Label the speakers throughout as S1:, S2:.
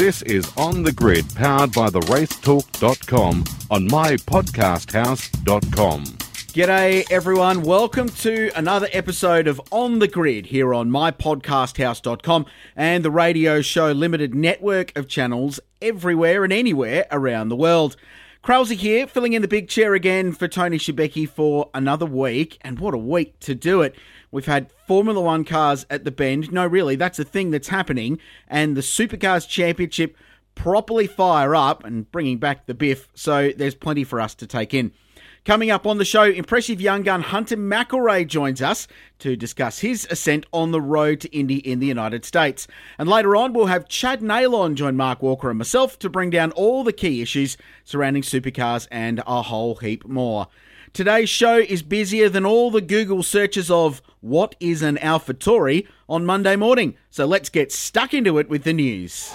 S1: This is On the Grid, powered by the racetalk.com on mypodcasthouse.com.
S2: G'day, everyone. Welcome to another episode of On the Grid here on mypodcasthouse.com and the radio show limited network of channels everywhere and anywhere around the world. Kralsey here, filling in the big chair again for Tony Shebeki for another week, and what a week to do it. We've had Formula One cars at the bend. No, really, that's a thing that's happening, and the Supercars Championship properly fire up and bringing back the biff, so there's plenty for us to take in. Coming up on the show, impressive young gun Hunter McElrea joins us to discuss his ascent on the road to Indy in the United States. And later on, we'll have Chad Neylon join Mark Walker and myself to bring down all the key issues surrounding supercars and a whole heap more. Today's show is busier than all the Google searches of what is an AlphaTauri on Monday morning. So let's get stuck into it with the news.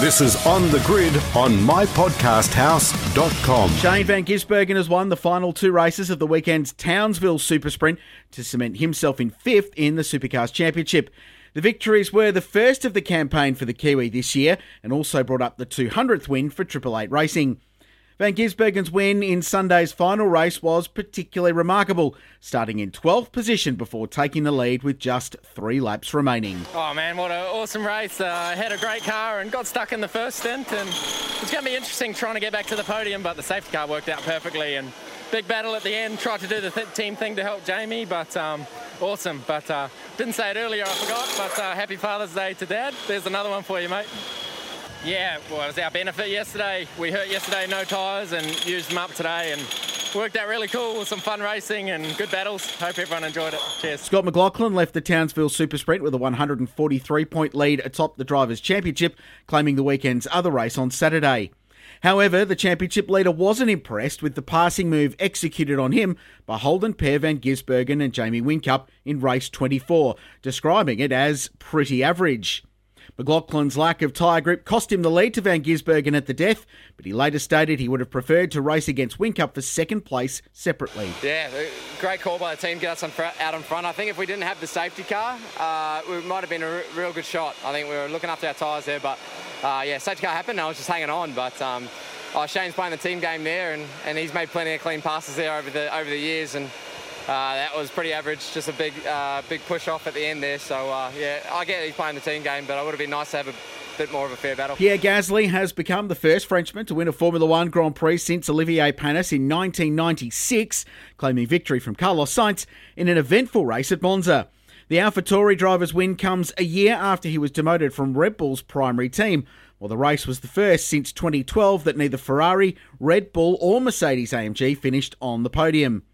S1: This is On the Grid on mypodcasthouse.com.
S2: Shane Van Gisbergen has won the final two races of the weekend's Townsville Super Sprint to cement himself in fifth in the Supercars Championship. The victories were the first of the campaign for the Kiwi this year and also brought up the 200th win for Triple Eight Racing. Van Gisbergen's win in Sunday's final race was particularly remarkable, starting in 12th position before taking the lead with just three laps remaining.
S3: Oh man, what an awesome race. Uh, I had a great car and got stuck in the first stint, and it's going to be interesting trying to get back to the podium, but the safety car worked out perfectly. and Big battle at the end, tried to do the th- team thing to help Jamie, but um, awesome. But uh, didn't say it earlier, I forgot, but uh, happy Father's Day to Dad. There's another one for you, mate. Yeah, well, it was our benefit yesterday. We hurt yesterday, no tyres, and used them up today, and worked out really cool with some fun racing and good battles. Hope everyone enjoyed it. Cheers.
S2: Scott McLaughlin left the Townsville Super Sprint with a 143 point lead atop the Drivers' Championship, claiming the weekend's other race on Saturday. However, the championship leader wasn't impressed with the passing move executed on him by Holden Per Van Gisbergen and Jamie Whincup in race 24, describing it as pretty average. McLaughlin's lack of tyre grip cost him the lead to Van Gisbergen at the death, but he later stated he would have preferred to race against Whincup for second place separately.
S4: Yeah, great call by the team, get us out in front. I think if we didn't have the safety car, uh, it might have been a real good shot. I think we were looking after our tyres there, but uh, yeah, safety car happened. I was just hanging on, but um, oh, Shane's playing the team game there, and, and he's made plenty of clean passes there over the over the years, and that was pretty average. Just a big, uh, big push off at the end there. So uh, yeah, I get he's playing the team game, but it would have been nice to have a bit more of a fair battle.
S2: Pierre Gasly has become the first Frenchman to win a Formula One Grand Prix since Olivier Panis in 1996, claiming victory from Carlos Sainz in an eventful race at Monza. The AlphaTauri driver's win comes a year after he was demoted from Red Bull's primary team. While the race was the first since 2012 that neither Ferrari, Red Bull, or Mercedes AMG finished on the podium.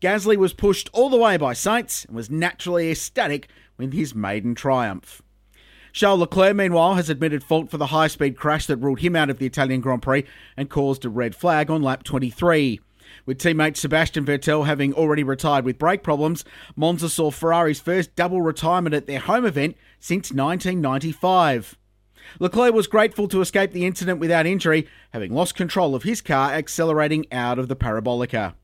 S2: Gasly was pushed all the way by Sainz and was naturally ecstatic with his maiden triumph. Charles Leclerc, meanwhile, has admitted fault for the high speed crash that ruled him out of the Italian Grand Prix and caused a red flag on lap 23. With teammate Sebastian Vettel having already retired with brake problems, Monza saw Ferrari's first double retirement at their home event since 1995. Leclerc was grateful to escape the incident without injury, having lost control of his car accelerating out of the parabolica.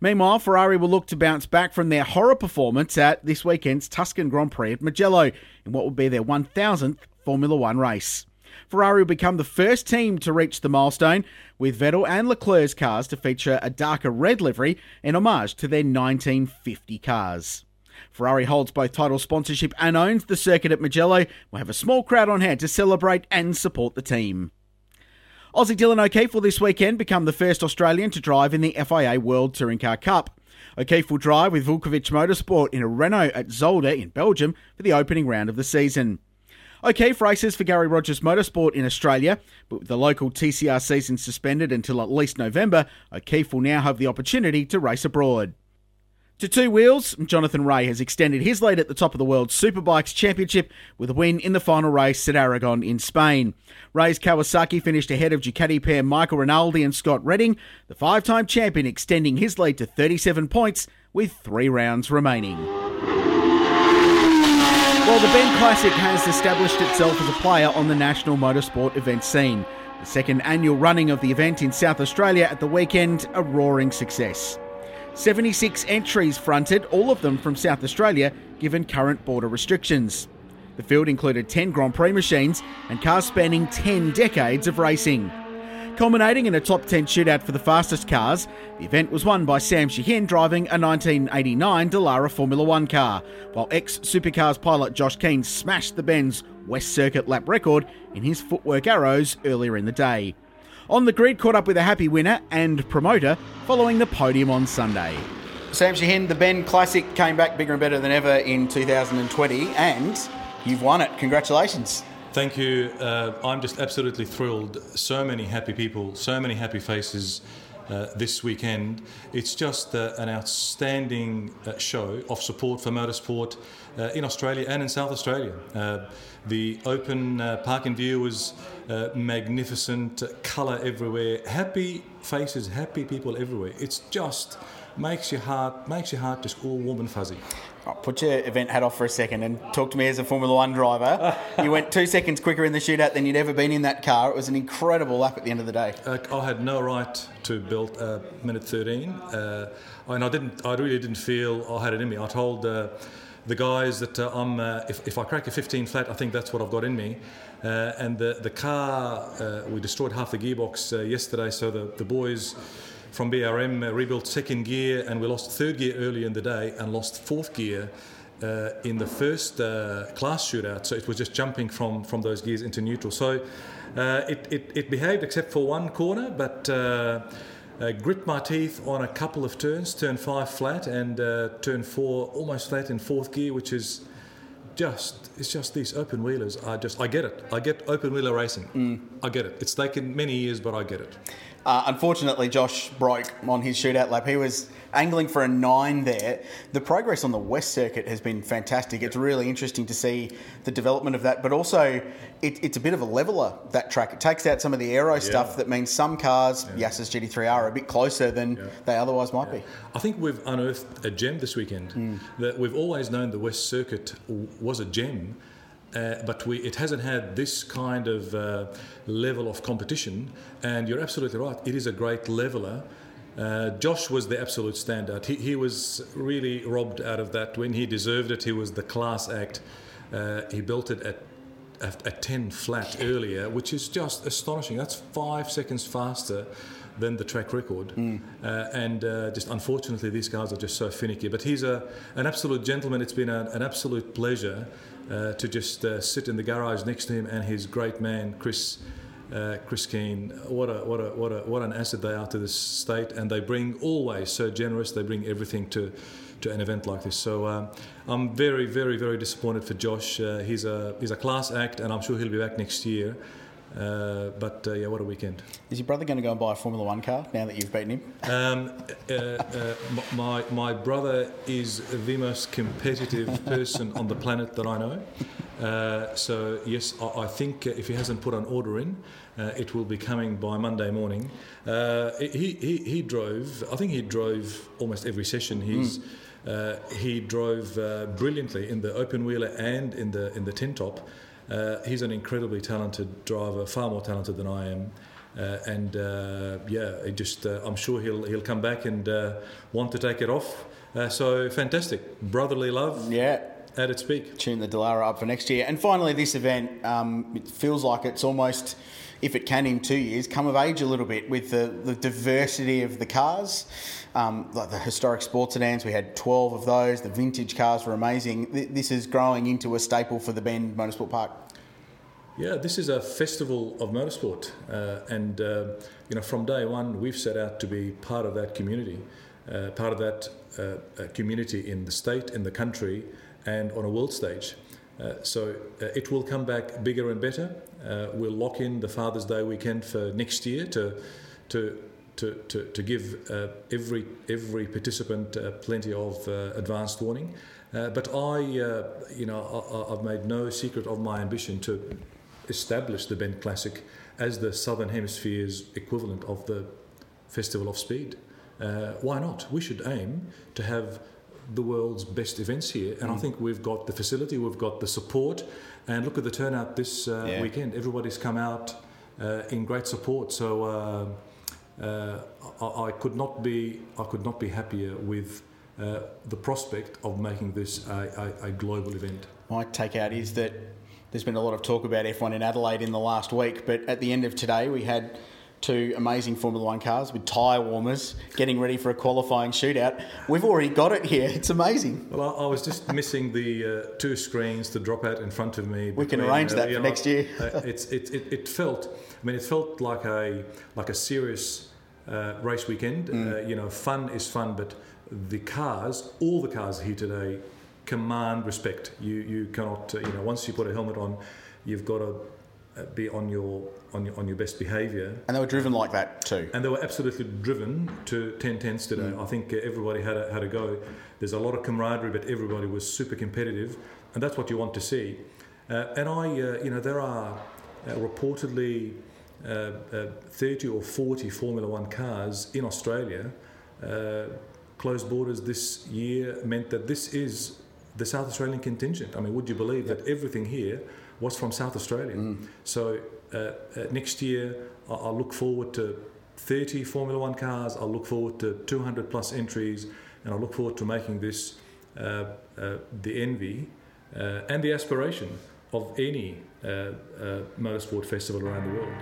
S2: Meanwhile, Ferrari will look to bounce back from their horror performance at this weekend's Tuscan Grand Prix at Mugello in what will be their 1000th Formula One race. Ferrari will become the first team to reach the milestone, with Vettel and Leclerc's cars to feature a darker red livery in homage to their 1950 cars. Ferrari holds both title sponsorship and owns the circuit at Mugello. We'll have a small crowd on hand to celebrate and support the team. Aussie Dylan O'Keefe will this weekend become the first Australian to drive in the FIA World Touring Car Cup. O'Keefe will drive with Vukovic Motorsport in a Renault at Zolder in Belgium for the opening round of the season. O'Keefe races for Garry Rogers Motorsport in Australia, but with the local TCR season suspended until at least November, O'Keefe will now have the opportunity to race abroad. To two wheels, Jonathan Rea has extended his lead at the top of the World Superbikes Championship with a win in the final race at Aragon in Spain. Rea's Kawasaki finished ahead of Ducati pair Michael Rinaldi and Scott Redding, the five time champion extending his lead to 37 points with three rounds remaining. While the Bend Classic has established itself as a player on the national motorsport event scene, the second annual running of the event in South Australia at the weekend a roaring success. 76 entries fronted, all of them from South Australia, given current border restrictions. The field included 10 Grand Prix machines and cars spanning 10 decades of racing. Culminating in a top 10 shootout for the fastest cars, the event was won by Sam Shahin driving a 1989 Dallara Formula One car, while ex Supercars pilot Josh Kean smashed the Bend's West Circuit lap record in his footwork arrows earlier in the day. On the grid, caught up with a happy winner and promoter following the podium on Sunday. Sam Shahin, the Bend Classic came back bigger and better than ever in 2020, and you've won it. Congratulations.
S5: Thank you. Uh, I'm just absolutely thrilled. So many happy people, so many happy faces uh, this weekend. It's just uh, an outstanding uh, show of support for motorsport uh, in Australia and in South Australia. Uh, the open park and view was magnificent, colour everywhere, happy faces, happy people everywhere. It's just makes your heart makes your heart just all warm and fuzzy.
S2: Oh, put your event hat off for a second and talk to me as a Formula One driver. you went two seconds quicker in the shootout than you'd ever been in that car. It was an incredible lap at the end of the day.
S5: Uh, I had no right to build uh, minute 13, uh, and I didn't. I really didn't feel I had it in me. I told uh, the guys that uh, I'm. Uh, if, if I crack a 15 flat, I think that's what I've got in me. And the the car, we destroyed half the gearbox yesterday, so the the boys from BRM uh, rebuilt second gear, and we lost third gear early in the day and lost fourth gear. Uh, in the first uh, class shootout, so it was just jumping from, from those gears into neutral. So uh, it, it, it, behaved except for one corner, but uh, uh, grit my teeth on a couple of turns, turn five flat and turn four almost flat in fourth gear, which is just it's just these open wheelers. I just I get it. I get open wheeler racing. Mm. I get it. It's taken many years, but I get it.
S2: Uh, unfortunately, Josh broke on his shootout lap. He was angling for a nine there. The progress on the West Circuit has been fantastic. It's really interesting to see the development of that, but also it, it's a bit of a leveler, that track. It takes out some of the aero yeah. stuff that means some cars, yeah. Yas's GT3R, are a bit closer than yeah. they otherwise might be.
S5: I think we've unearthed a gem this weekend. Mm. That we've always known the West Circuit was a gem uh, but we, it hasn't had this kind of uh, level of competition. And you're absolutely right, it is a great leveler. Uh, Josh was the absolute standout. He, he, was really robbed out of that when he deserved it. He was the class act. Uh, he built it at, at, at 10 flat earlier, which is just astonishing. That's five seconds faster than the track record. Mm. Uh, and uh, just unfortunately, these guys are just so finicky. But he's a, an absolute gentleman. It's been a, an absolute pleasure uh, to just uh, sit in the garage next to him and his great man, Chris. Uh, Chris Kean, what a what a what a what an asset they are to this state, and they bring always so generous. They bring everything to to an event like this. So um, I'm very very very disappointed for Josh. Uh, he's a he's a class act, and I'm sure he'll be back next year. Uh, but uh, yeah, what a weekend!
S2: Is your brother going to go and buy a Formula One car now that you've beaten him? Um,
S5: uh, uh my my brother is the most competitive person on the planet that I know. Uh, so yes, I, I, think if he hasn't put an order in, uh, it will be coming by Monday morning. he, he he drove. I think he drove almost every session. He's mm. he drove brilliantly in the open wheeler and in the in the tin top. Uh, he's an incredibly talented driver, far more talented than I am. Uh, and uh, yeah, just uh, I'm sure he'll he'll come back and uh, want to take it off. Uh, so fantastic, brotherly love.
S2: Yeah.
S5: At its peak.
S2: Tune the Dallara up for next year. And finally, this event, um, it feels like it's almost, if it can in two years, come of age a little bit with the, the diversity of the cars. Um, like the historic sports sedans, we had 12 of those. The vintage cars were amazing. This is growing into a staple for the Bend Motorsport Park.
S5: Yeah, this is a festival of motorsport, uh, and uh, you know from day one we've set out to be part of that community, uh, part of that uh, uh, community in the state, in the country, and on a world stage. Uh, so it will come back bigger and better. we'll lock in the Father's Day weekend for next year to to to, to, to give uh, every, every participant uh, plenty of uh, advanced warning. but I, you know, I, have made no secret of my ambition to establish the Bend Classic as the Southern Hemisphere's equivalent of the Festival of Speed. Uh, why not? We should aim to have the world's best events here, and mm. I think we've got the facility, we've got the support, and look at the turnout this uh, yeah. weekend. Everybody's come out uh, in great support. So uh, uh, I, I, could not be I could not be happier with uh, the prospect of making this a, a, a global event.
S2: My takeout is that there's been a lot of talk about F1 in Adelaide in the last week, but at the end of today, we had two amazing Formula One cars with tyre warmers getting ready for a qualifying shootout. We've already got it here. It's amazing.
S5: Well, I, I was just missing the uh, two screens to drop out in front of me.
S2: We can arrange that
S5: uh,
S2: for
S5: know,
S2: next year.
S5: uh, it's, it, it, it felt, I mean, it felt like a like a serious uh, race weekend.
S2: Mm.
S5: Uh, you know, fun is fun, but the cars, all the cars here today, command respect. You you cannot, uh, you know, once you put a helmet on, you've got to be on your on your on your best behaviour.
S2: And they were driven like that too.
S5: And they were absolutely driven to 10 tenths today. I think uh, everybody had a, had a go. There's a lot of camaraderie, but everybody was super competitive, and that's what you want to see. Uh, and I, uh, you know, there are uh, reportedly uh, uh, 30 or 40 Formula One cars in Australia. Uh, closed borders this year meant that this is the South Australian contingent. I mean, would you believe that everything here was from South Australia? So uh, uh, next year, I- I'll look forward to 30 Formula One cars. I'll look forward to 200 plus entries, and I look forward to making this uh, uh, the envy uh, and the aspiration of any uh, uh, motorsport festival around the world.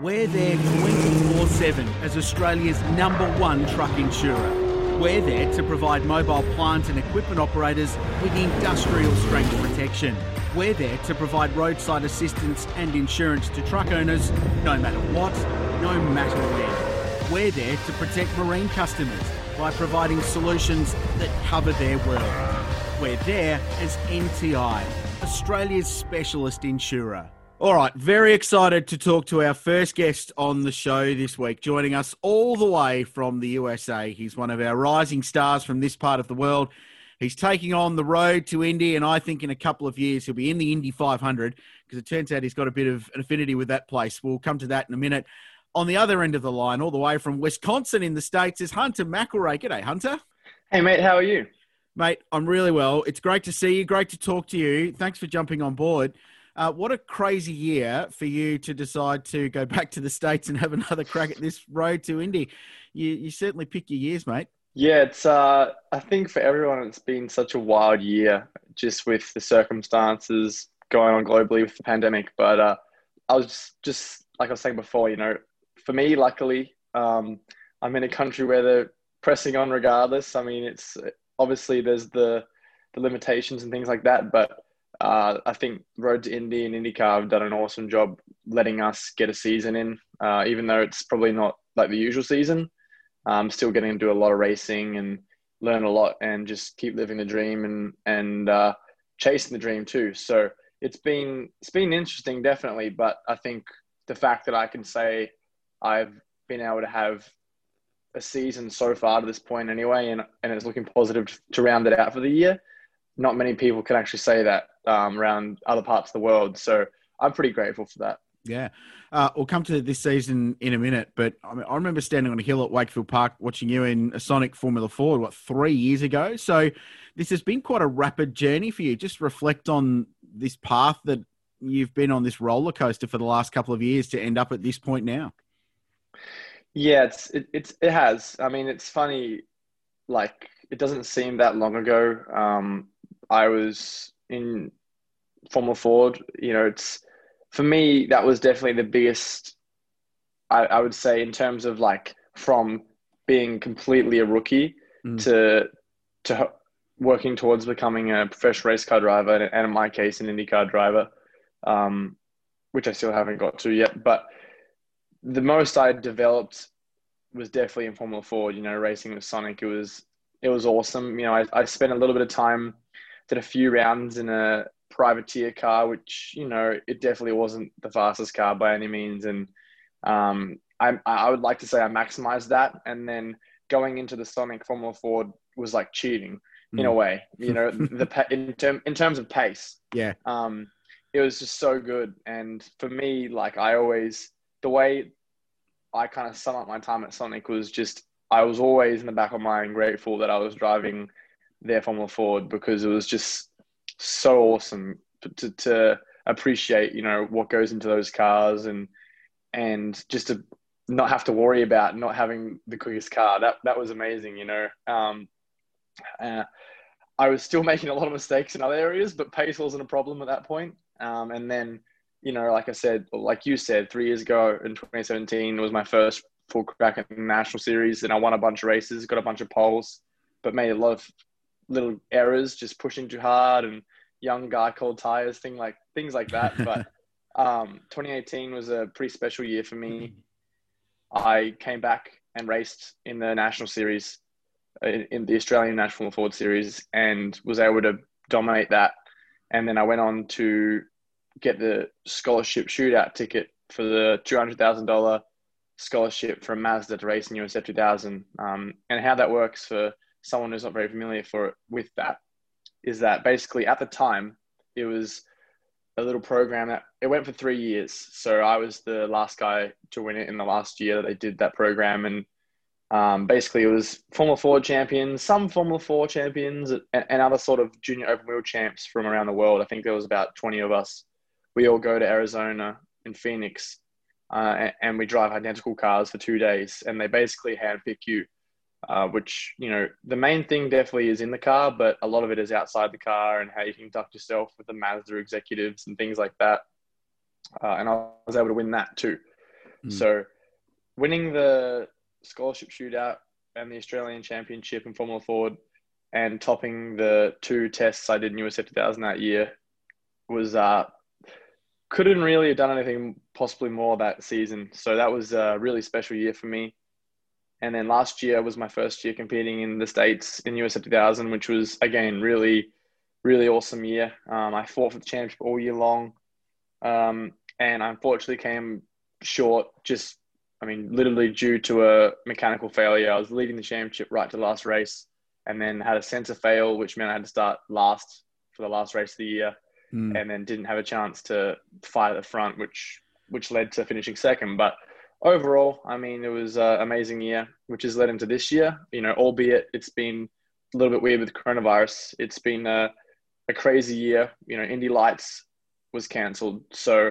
S2: We're there 24 7 as Australia's number one truck insurer. We're there to provide mobile plant and equipment operators with industrial strength protection. We're there to provide roadside assistance and insurance to truck owners no matter what, no matter where. We're there to protect marine customers by providing solutions that cover their world. We're there as NTI, Australia's specialist insurer. All right, very excited to talk to our first guest on the show this week. Joining us all the way from the USA. He's one of our rising stars from this part of the world. He's taking on the road to Indy, and I think in a couple of years he'll be in the Indy 500 because it turns out he's got a bit of an affinity with that place. We'll come to that in a minute. On the other end of the line, all the way from Wisconsin in the States, is Hunter McElrea. G'day, Hunter.
S6: Hey, mate, how are you?
S2: Mate, I'm really well. It's great to see you. Great to talk to you. Thanks for jumping on board. Uh, what a crazy year for you to decide to go back to the States and have another crack at this road to Indy. You, you certainly pick your years, mate.
S6: Yeah, it's. Uh, I think for everyone, it's been such a wild year, just with the circumstances going on globally with the pandemic. But uh, I was just, just like I was saying before, you know, for me, luckily, um, I'm in a country where they're pressing on regardless. I mean, it's obviously there's the the limitations and things like that, but uh, I think Road to Indy and IndyCar have done an awesome job letting us get a season in, uh, even though it's probably not like the usual season. I'm um, still getting to do a lot of racing and learn a lot and just keep living the dream and and uh, chasing the dream too. So it's been it's been interesting, definitely. But I think the fact that I can say I've been able to have a season so far to this point anyway, and and it's looking positive to round it out for the year. Not many people can actually say that um, around other parts of the world. So I'm pretty grateful for that.
S2: Yeah. Uh, we'll come to this season in a minute, but I, mean, I remember standing on a hill at Wakefield Park watching you in a Sonic Formula Ford, what, three years ago? So this has been quite a rapid journey for you. Just reflect on this path that you've been on this roller coaster for the last couple of years to end up at this point now.
S6: Yeah, it's it, it's it has. I mean, it's funny. Like it doesn't seem that long ago. Um, I was in Formula Ford. You know, it's for me that was definitely the biggest. I, I would say in terms of like from being completely a rookie
S2: Mm.
S6: to to working towards becoming a professional race car driver, and, and in my case, an IndyCar driver, um, which I still haven't got to yet. But the most I developed was definitely in Formula Ford. You know, racing with Sonic. It was it was awesome. You know, I, I spent a little bit of time, did a few rounds in a privateer car, which you know it definitely wasn't the fastest car by any means, and um, I I would like to say I maximized that, and then going into the Sonic Formula Ford was like cheating in a
S2: Mm.
S6: way. You know, the in term in terms of pace
S2: Yeah.
S6: um, it was just so good. And for me, like I always, the way I kind of sum up my time at Sonic was just, I was always in the back of my mind grateful that I was driving their Formula Ford because it was just so awesome to, to, to appreciate, you know, what goes into those cars and, and just to not have to worry about not having the quickest car. That that was amazing, you know. Um, uh, I was still making a lot of mistakes in other areas, but pace wasn't a problem at that point. Um, and then, you know, like I said, like you said, three years ago in 2017 was my first full crack at the national series, and I won a bunch of races, got a bunch of poles, but made a lot of little errors, just pushing too hard and young guy cold tires, thing like things like that. but um, 2018 was a pretty special year for me. I came back and raced in the national series, in, in the Australian National Ford Series, and was able to dominate that. And then I went on to get the scholarship shootout ticket for the two hundred thousand dollar scholarship from Mazda to race in USF 2000. Um, and how that works for someone who's not very familiar for with that is that basically at the time it was a little program that it went for three years. So I was the last guy to win it in the last year that they did that program, and um, basically it was Formula Ford champions, some Formula Four champions, and, and, other sort of junior open wheel champs from around the world. I think there was about twenty of us. We all go to Arizona in Phoenix, uh, and, and we drive identical cars for two days, and they basically handpick you uh, which you know the main thing definitely is in the car, but a lot of it is outside the car and how you conduct yourself with the Mazda executives and things like that. Uh, and I was able to win that too. Mm. So, winning the scholarship shootout and the Australian Championship in Formula Ford, and topping the two tests I did in USF 2000 that year was uh, couldn't really have done anything possibly more that season. So that was a really special year for me. And then last year was my first year competing in the States in USF 2000, which was, again, really, really awesome year. Um, I fought for the championship all year long. Um, and I unfortunately came short just, I mean, literally due to a mechanical failure. I was leading the championship right to the last race and then had a sensor fail, which meant I had to start last for the last race of the year. Mm. And then didn't have a chance to fight at the front, which which led to finishing second. But overall, I mean, it was an amazing year, which has led into this year. You know, albeit it's been a little bit weird with coronavirus. It's been a, a crazy year. You know, Indy Lights was cancelled, so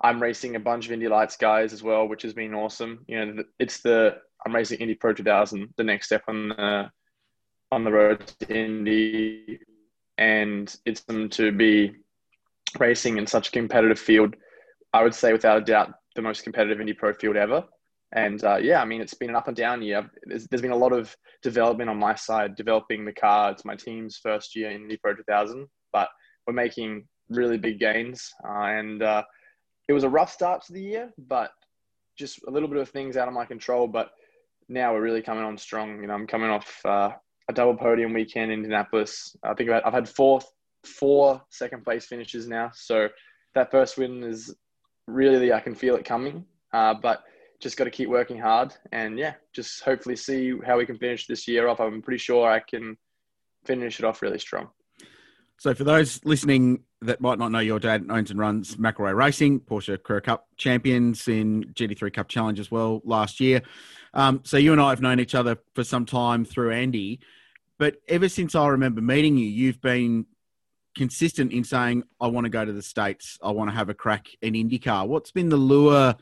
S6: I'm racing a bunch of Indy Lights guys as well, which has been awesome. You know, it's the I'm racing Indy Pro 2000, the next step on the on the road to Indy, and it's them to be racing in such a competitive field. I would say, without a doubt, the most competitive Indy Pro field ever. And uh, yeah, I mean, it's been an up and down year. There's, there's been a lot of development on my side, developing the car. It's my team's first year in Indy Pro 2000, but we're making really big gains. Uh, and uh, it was a rough start to the year, but just a little bit of things out of my control. But now we're really coming on strong. You know, I'm coming off uh, a double podium weekend in Indianapolis. I think I've had four, four second place finishes now. So that first win is really I can feel it coming. Uh, but just got to keep working hard and yeah, just hopefully see how we can finish this year off. I'm pretty sure I can finish it off really strong.
S2: So for those listening that might not know, your dad owns and runs McElrea Racing, Porsche Carrera Cup champions in GT3 Cup Challenge as well last year. Um, so you and I have known each other for some time through Andy, but ever since I remember meeting you, you've been consistent in saying, I want to go to the States, I want to have a crack in IndyCar. What's been the lure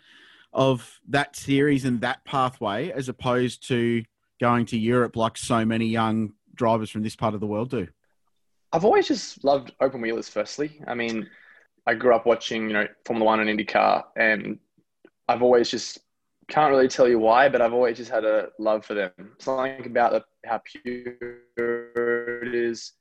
S2: of that series and that pathway as opposed to going to Europe like so many young drivers from this part of the world do?
S6: I've always just loved open wheelers, firstly. I mean, I grew up watching, you know, Formula One and IndyCar, and I've always just can't really tell you why, but I've always just had a love for them. Something about the, how pure it is,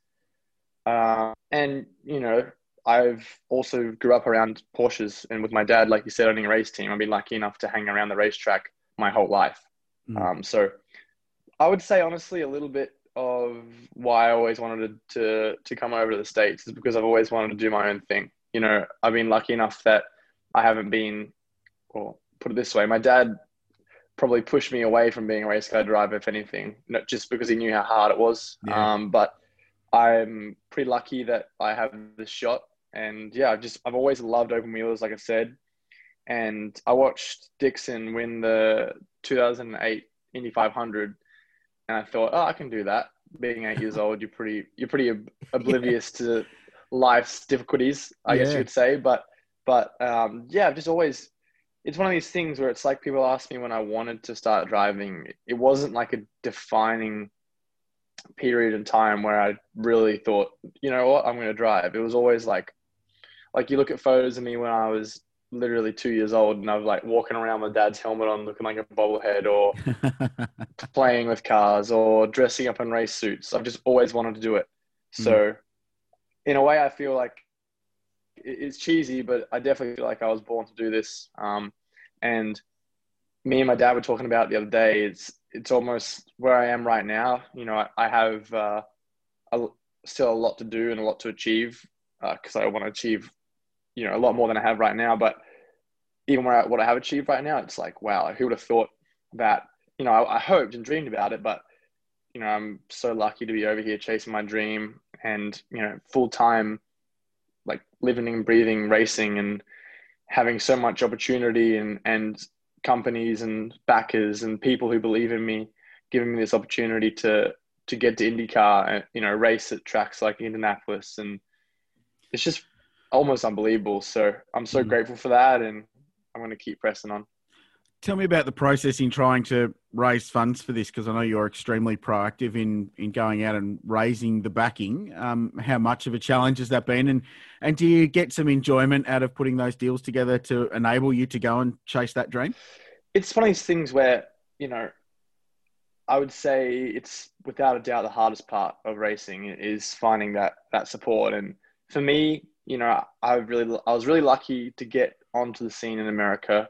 S6: uh, and you know, I've also grew up around Porsches, and with my dad, like you said, owning a race team, I've been lucky enough to hang around the racetrack my whole life. Mm. Um, so, I would say honestly, a little bit of why I always wanted to to come over to the states is because I've always wanted to do my own thing. You know, I've been lucky enough that I haven't been, or put it this way, my dad probably pushed me away from being a race car driver, if anything, not just because he knew how hard it was, yeah. um, but I'm pretty lucky that I have this shot. And yeah, I've just I've always loved open wheelers, like I said. And I watched Dixon win the 2008 Indy 500, and I thought, oh, I can do that. Being eight years old, you're pretty you're pretty oblivious to life's difficulties, I yeah. guess you would say. But but um, yeah, I've just always it's one of these things where it's like people ask me when I wanted to start driving. It wasn't like a defining period in time where I really thought, you know what, I'm going to drive. It was always like, like you look at photos of me when I was literally two years old and I was like walking around with dad's helmet on looking like a bobblehead or playing with cars or dressing up in race suits. I've just always wanted to do it. Hmm. So mm. in a way I feel like it's cheesy, but I definitely feel like I was born to do this. Um, and me and my dad were talking about the other day. It's it's almost where I am right now. You know, I, I have uh, a, still a lot to do and a lot to achieve because uh, I want to achieve, you know, a lot more than I have right now. But even where I, what I have achieved right now, it's like, wow, who would have thought that? You know, I, I hoped and dreamed about it, but you know, I'm so lucky to be over here chasing my dream and you know, full time, like living and breathing racing and having so much opportunity and and companies and backers and people who believe in me, giving me this opportunity to to get to IndyCar and you know race at tracks like Indianapolis, and it's just almost unbelievable. So I'm so mm-hmm. grateful for that, and I'm going to keep pressing on.
S2: Tell me about the process in trying to raise funds for this, because I know you're extremely proactive in in going out and raising the backing. Um, how much of a challenge has that been, and and do you get some enjoyment out of putting those deals together to enable you to go and chase that dream?
S6: It's one of these things where you know, I would say it's without a doubt the hardest part of racing is finding that that support. And for me, you know, I really I was really lucky to get onto the scene in America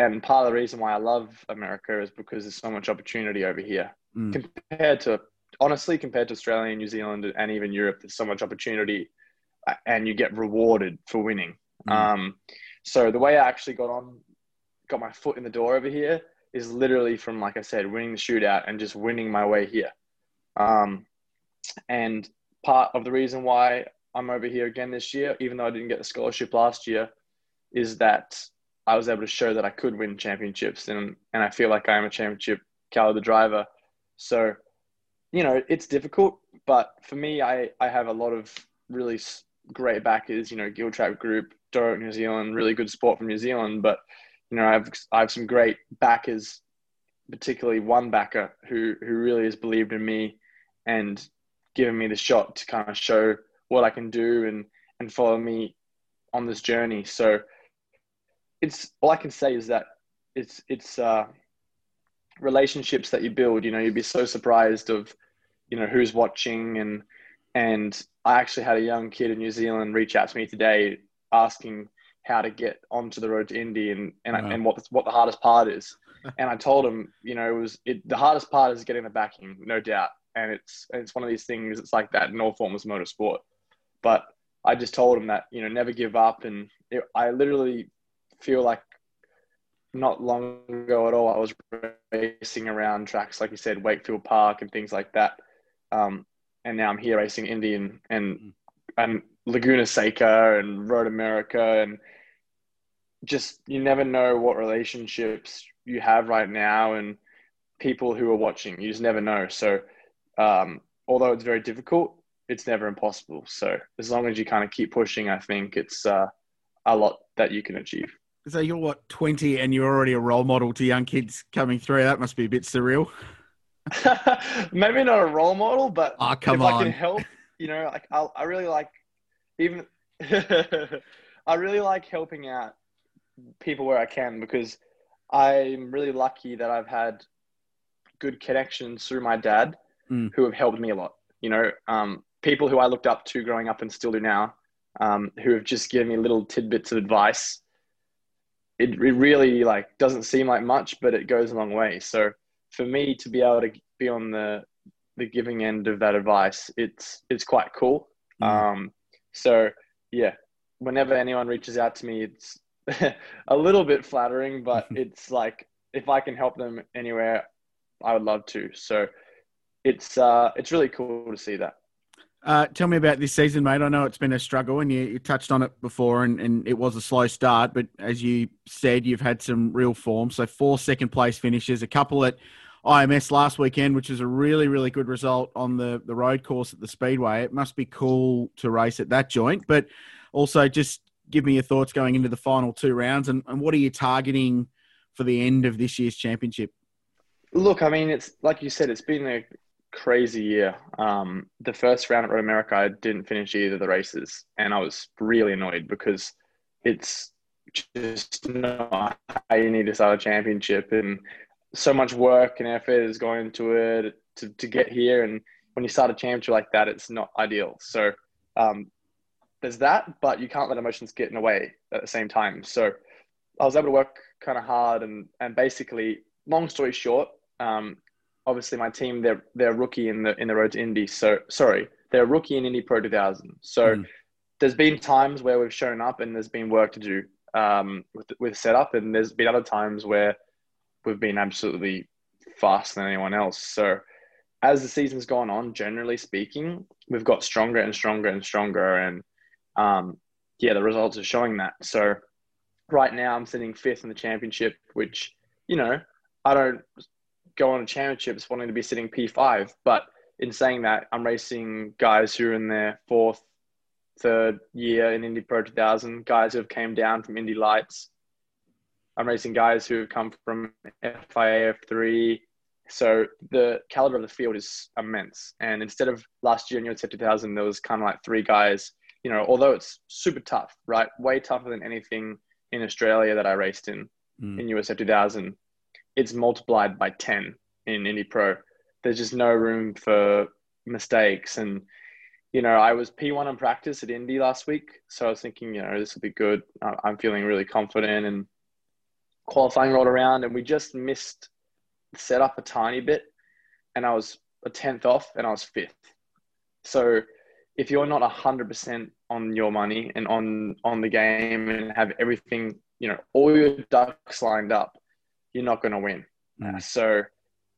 S6: and part of the reason why I love America is because there's so much opportunity over here mm. compared to honestly compared to Australia and New Zealand and even Europe. There's so much opportunity, uh, and you get rewarded for winning. Mm. Um, so the way I actually got on, got my foot in the door over here is literally from like I said, winning the shootout and just winning my way here. Um, and part of the reason why I'm over here again this year, even though I didn't get the scholarship last year, is that I was able to show that I could win championships, and and I feel like I am a championship caliber driver. So, you know, it's difficult, but for me, I I have a lot of really great backers. You know, Giltrap Group, Doro New Zealand, really good support from New Zealand. But you know, I have I have some great backers, particularly one backer who who really has believed in me and given me the shot to kind of show what I can do and and follow me on this journey. So it's all I can say is that it's it's uh, relationships that you build. You know, you'd be so surprised of you know who's watching and and I actually had a young kid in New Zealand reach out to me today asking how to get onto the road to Indy and and, wow. and what the, what the hardest part is. and I told him, you know, it was it, the hardest part is getting the backing, no doubt. And it's it's one of these things. It's like that in all forms of motorsport. But I just told him that you know never give up, and it, I literally feel like not long ago at all, I was racing around tracks, like you said, Wakefield Park and things like that. Um, and now I'm here racing Indian and, mm. and Laguna Seca and Road America. And just, you never know what relationships you have right now and people who are watching. You just never know. So, um, although it's very difficult, it's never impossible. So, as long as you kind of keep pushing, I think it's uh, a lot that you can achieve.
S2: So you're what twenty, and you're already a role model to young kids coming through. That must be a bit surreal.
S6: Maybe not a role model, but
S2: oh, come
S6: if
S2: on.
S6: I can help, you know, like I, I really like even. I really like helping out people where I can because I'm really lucky that I've had good connections through my dad mm. who have helped me a lot. You know, um, people who I looked up to growing up and still do now, um, who have just given me little tidbits of advice it, it really like doesn't seem like much, but it goes a long way. So for me to be able to be on the the giving end of that advice, it's it's quite cool. Mm. Um, so yeah, whenever anyone reaches out to me, it's a little bit flattering, but it's like if I can help them anywhere, I would love to. So it's uh, it's really cool to see that.
S2: Uh, tell me about this season, mate. I know it's been a struggle, and you, you touched on it before, and, and, it was a slow start. But as you said, you've had some real form. So four second place finishes, a couple at IMS last weekend, which is a really, really good result on the, the road course at the Speedway. It must be cool to race at that joint, but also just give me your thoughts going into the final two rounds, and, and what are you targeting for the end of this year's championship?
S6: Look, I mean, it's like you said, it's been a crazy year. Um, the first round at Road America, I didn't finish either of the races, and I was really annoyed because it's just not how you need to start a championship, and so much work and effort is going into it to, to get here. And when you start a championship like that, it's not ideal. So um, there's that, but you can't let emotions get in the way at the same time. So I was able to work kind of hard and and basically, long story short, um, obviously my team they're they're rookie in the in the road to Indy. So sorry, they're rookie in Indy Pro 2000. So mm. there's been times where we've shown up and there's been work to do um, with with setup, and there's been other times where we've been absolutely faster than anyone else. So as the season's gone on, generally speaking, we've got stronger and stronger and stronger, and um, yeah, the results are showing that. So right now, I'm sitting fifth in the championship, which you know I don't go on to championships wanting to be sitting P5, but in saying that, I'm racing guys who are in their fourth, third year in Indy Pro 2000, guys who have came down from Indy Lights. I'm racing guys who have come from FIA F3, so the caliber of the field is immense. And instead of last year in USF 2000, there was kind of like three guys, you know, although it's super tough, right? Way tougher than anything in Australia that I raced in, mm. in USF 2000. It's multiplied by 10 in Indy Pro. There's just no room for mistakes. And, you know, I was P1 in practice at Indy last week. So I was thinking, you know, this will be good. I'm feeling really confident. And qualifying rolled around and we just missed set up a tiny bit, and I was a tenth off, and I was fifth. So if you're not hundred percent on your money and on on the game and have everything, you know, all your ducks lined up, you're not going to win. Mm. So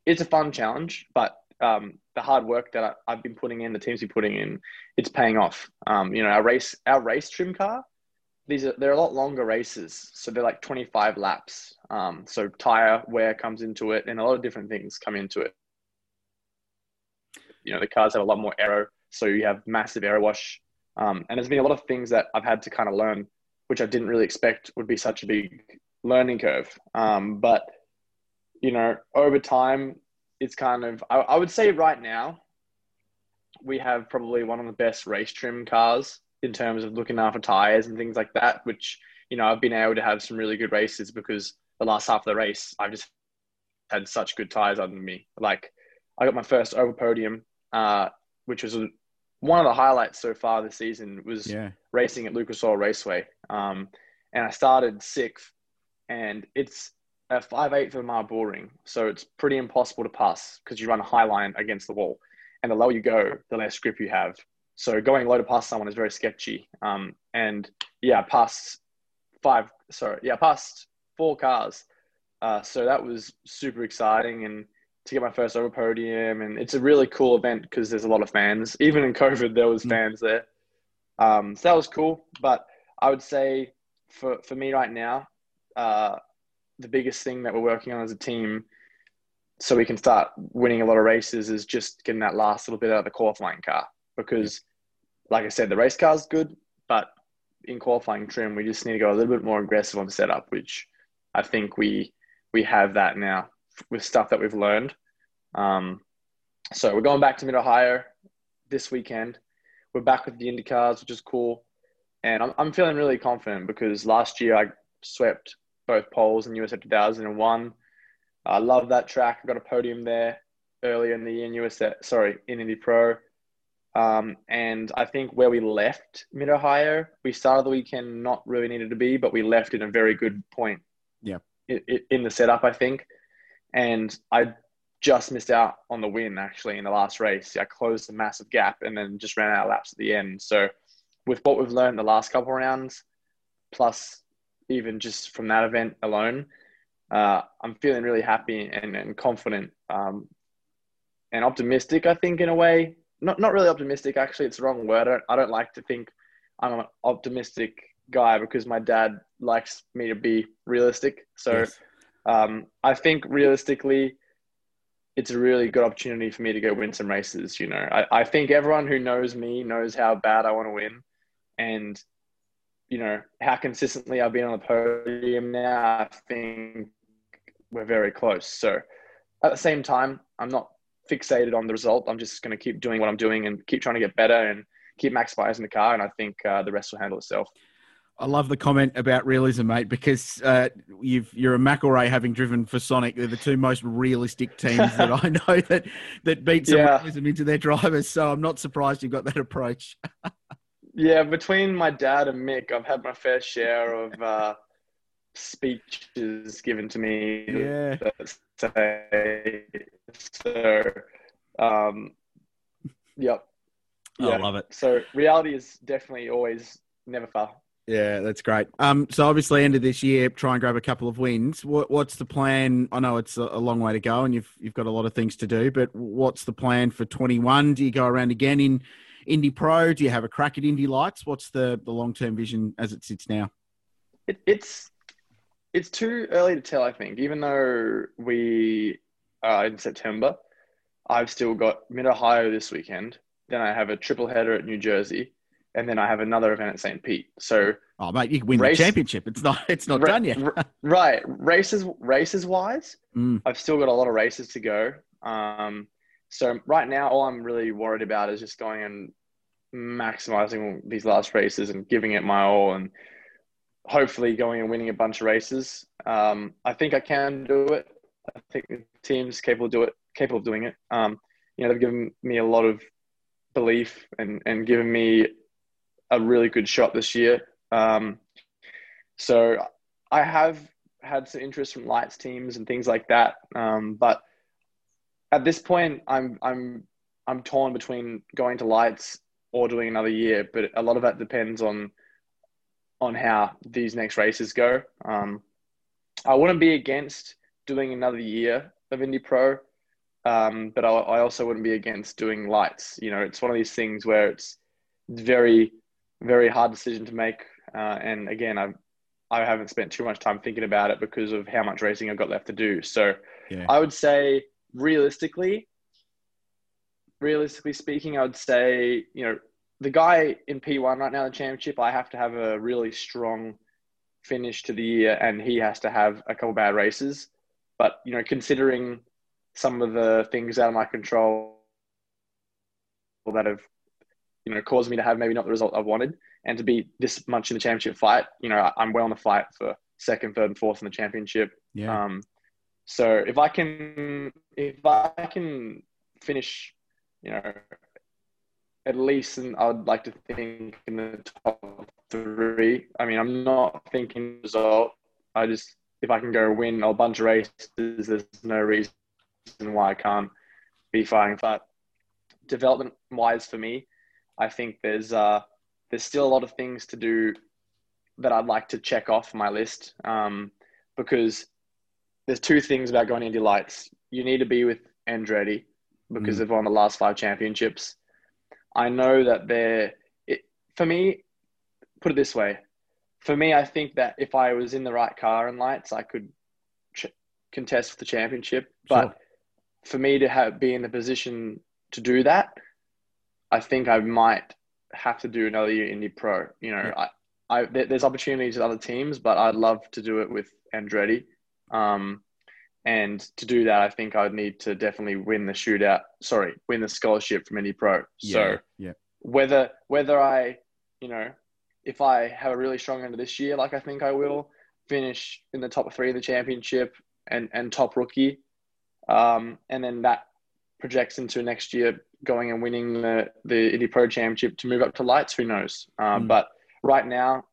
S6: it's a fun challenge, but um, the hard work that I, have been putting in, the teams been putting in, it's paying off. Um, you know, our race, our race trim car, these are they're a lot longer races, so they're like 25 laps. Um, so tire wear comes into it, and a lot of different things come into it. You know, the cars have a lot more aero, so you have massive aero wash, um, and there's been a lot of things that I've had to kind of learn, which I didn't really expect would be such a big learning curve. Um, but you know, over time, it's kind of I, I would say right now we have probably one of the best race trim cars in terms of looking after tires and things like that, which, you know, I've been able to have some really good races because the last half of the race, I've just had such good tires under me. Like, I got my first oval podium, uh, which was one of the highlights so far this season was yeah. racing at Lucas Oil Raceway. Um, and I started sixth, and it's a five eighth of a mile bull ring, so it's pretty impossible to pass because you run a high line against the wall, and the lower you go, the less grip you have. So going low to pass someone is very sketchy. Um, and yeah, past five, sorry, yeah, past four cars. Uh, so that was super exciting and to get my first oval podium. And it's a really cool event because there's a lot of fans. Even in COVID, there was mm. fans there. Um, so that was cool. But I would say for, for me right now, uh, the biggest thing that we're working on as a team so we can start winning a lot of races is just getting that last little bit out of the qualifying car because, like I said, the race car is good, but in qualifying trim, we just need to go a little bit more aggressive on setup, which I think we we have that now with stuff that we've learned. Um, so we're going back to Mid Ohio this weekend. We're back with the IndyCars, which is cool, and I'm I'm feeling really confident because last year I swept both poles in USF 2001. I love that track. I got a podium there earlier in the year in USF, sorry, in Indy Pro. Um, and I think where we left Mid Ohio, we started the weekend not really needed to be, but we left in a very good point.
S2: Yeah.
S6: In, in the setup, I think. And I just missed out on the win actually in the last race. I closed a massive gap and then just ran out of laps at the end. So, with what we've learned the last couple rounds, plus even just from that event alone, uh, I'm feeling really happy and, and confident um, and optimistic, I think, in a way not not really optimistic. Actually, it's the wrong word. I don't, I don't like to think I'm an optimistic guy because my dad likes me to be realistic. So yes. um, I think realistically, it's a really good opportunity for me to go win some races. You know, I, I think everyone who knows me knows how bad I want to win, and you know how consistently I've been on the podium now, I think we're very close. So at the same time, I'm not fixated on the result. I'm just going to keep doing what I'm doing and keep trying to get better and keep maximizing the car. And I think uh, the rest will handle itself.
S2: I love the comment about realism, mate, because uh, you are a McElrea having driven for Sonic. They're the two most realistic teams that I know that that beat some yeah. realism into their drivers. So I'm not surprised you've got that approach.
S6: yeah, between my dad and Mick, I've had my fair share of uh, speeches given to me.
S2: Yeah.
S6: Say, so, um, yep.
S2: Yeah. I love it.
S6: So reality is definitely always never far.
S2: Yeah, that's great. Um, so obviously, end of this year, try and grab a couple of wins. What, what's the plan? I know it's a, a, long way to go, and you've you've got a lot of things to do. But what's the plan for twenty one? Do you go around again in Indy Pro? Do you have a crack at Indy Lights? What's the the long term vision as it sits now?
S6: It, it's it's too early to tell. I think, even though we are in September, I've still got Mid Ohio this weekend. Then I have a triple header at New Jersey and then I have another event at St. Pete. So,
S2: oh mate, you can win race, the championship. It's not, it's not ra- done yet.
S6: right, races, races wise,
S2: mm.
S6: I've still got a lot of races to go. Um, so right now, all I'm really worried about is just going and maximizing these last races and giving it my all, and hopefully going and winning a bunch of races. Um, I think I can do it. I think the team's capable do it, capable of doing it. Um, you know, they've given me a lot of belief and and given me a really good shot this year. Um, so I have had some interest from lights teams and things like that. Um, but at this point, I'm I'm I'm torn between going to lights or doing another year. But a lot of that depends on on how these next races go. Um, I wouldn't be against doing another year of Indy Pro, um, but I, I also wouldn't be against doing lights. You know, it's one of these things where it's very very hard decision to make. Uh, and again, I I haven't spent too much time thinking about it because of how much racing I've got left to do. So yeah. I would say realistically, realistically speaking, I would say you know the guy in P1 right now, the championship, I have to have a really strong finish to the year, and he has to have a couple bad races. But you know, considering some of the things out of my control that have you know, caused me to have maybe not the result I wanted and to be this much in the championship fight. You know, I'm well in the fight for second, third, and fourth in the championship.
S2: Yeah.
S6: Um, so if I can, if I can finish, you know, at least, and I would like to think in the top three. I mean, I'm not thinking result. I just, if I can go win a bunch of races, there's no reason why I can't be fighting. But development wise for me, I think there's uh, there's still a lot of things to do that I'd like to check off my list um, because there's two things about going into lights. You need to be with Andretti because mm. they've won the last five championships. I know that they're it, for me. Put it this way, for me, I think that if I was in the right car and lights, I could ch- contest for the championship. But sure. for me to have be in the position to do that, I think I might have to do another year Indy Pro. You know, yeah. I, I there's opportunities at other teams, but I'd love to do it with Andretti. Um, and to do that, I think I'd need to definitely win the shootout. Sorry, win the scholarship from Indy Pro.
S2: Yeah,
S6: so
S2: yeah.
S6: whether whether I, you know, if I have a really strong end of this year, like I think I will, finish in the top three of the championship and and top rookie, um, and then that projects into next year going and winning the, the Indy Pro Championship to move up to lights. Who knows? Um, mm. But right now,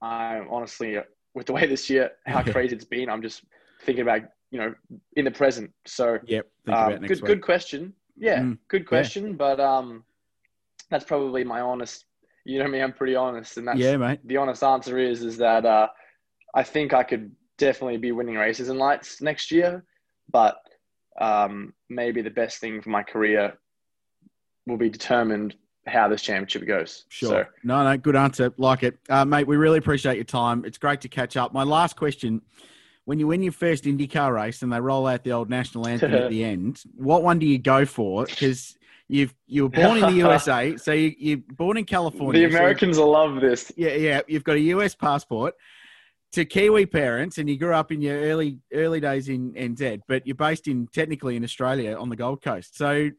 S6: I'm honestly, with the way this year, how crazy it's been, I'm just thinking about, you know, in the present. So,
S2: yep.
S6: Um, good, good question. Yeah, mm. good question. Yeah. But um, that's probably my honest, you know me, I'm pretty honest. And that's
S2: yeah, mate.
S6: the honest answer is, is that uh, I think I could definitely be winning races and lights next year. But um, maybe the best thing for my career will be determined how this championship goes.
S2: Sure.
S6: So,
S2: no, no, good answer. Like it. Uh, mate, we really appreciate your time. It's great to catch up. My last question when you win your first IndyCar race and they roll out the old national anthem at the end, what one do you go for? Because You've you were born in the USA, so you, you're born in California.
S6: The
S2: so-
S6: Americans love this.
S2: yeah, yeah. You've got a US passport to Kiwi parents, and you grew up in your early early days in NZ, but you're based in technically in Australia on the Gold Coast. So,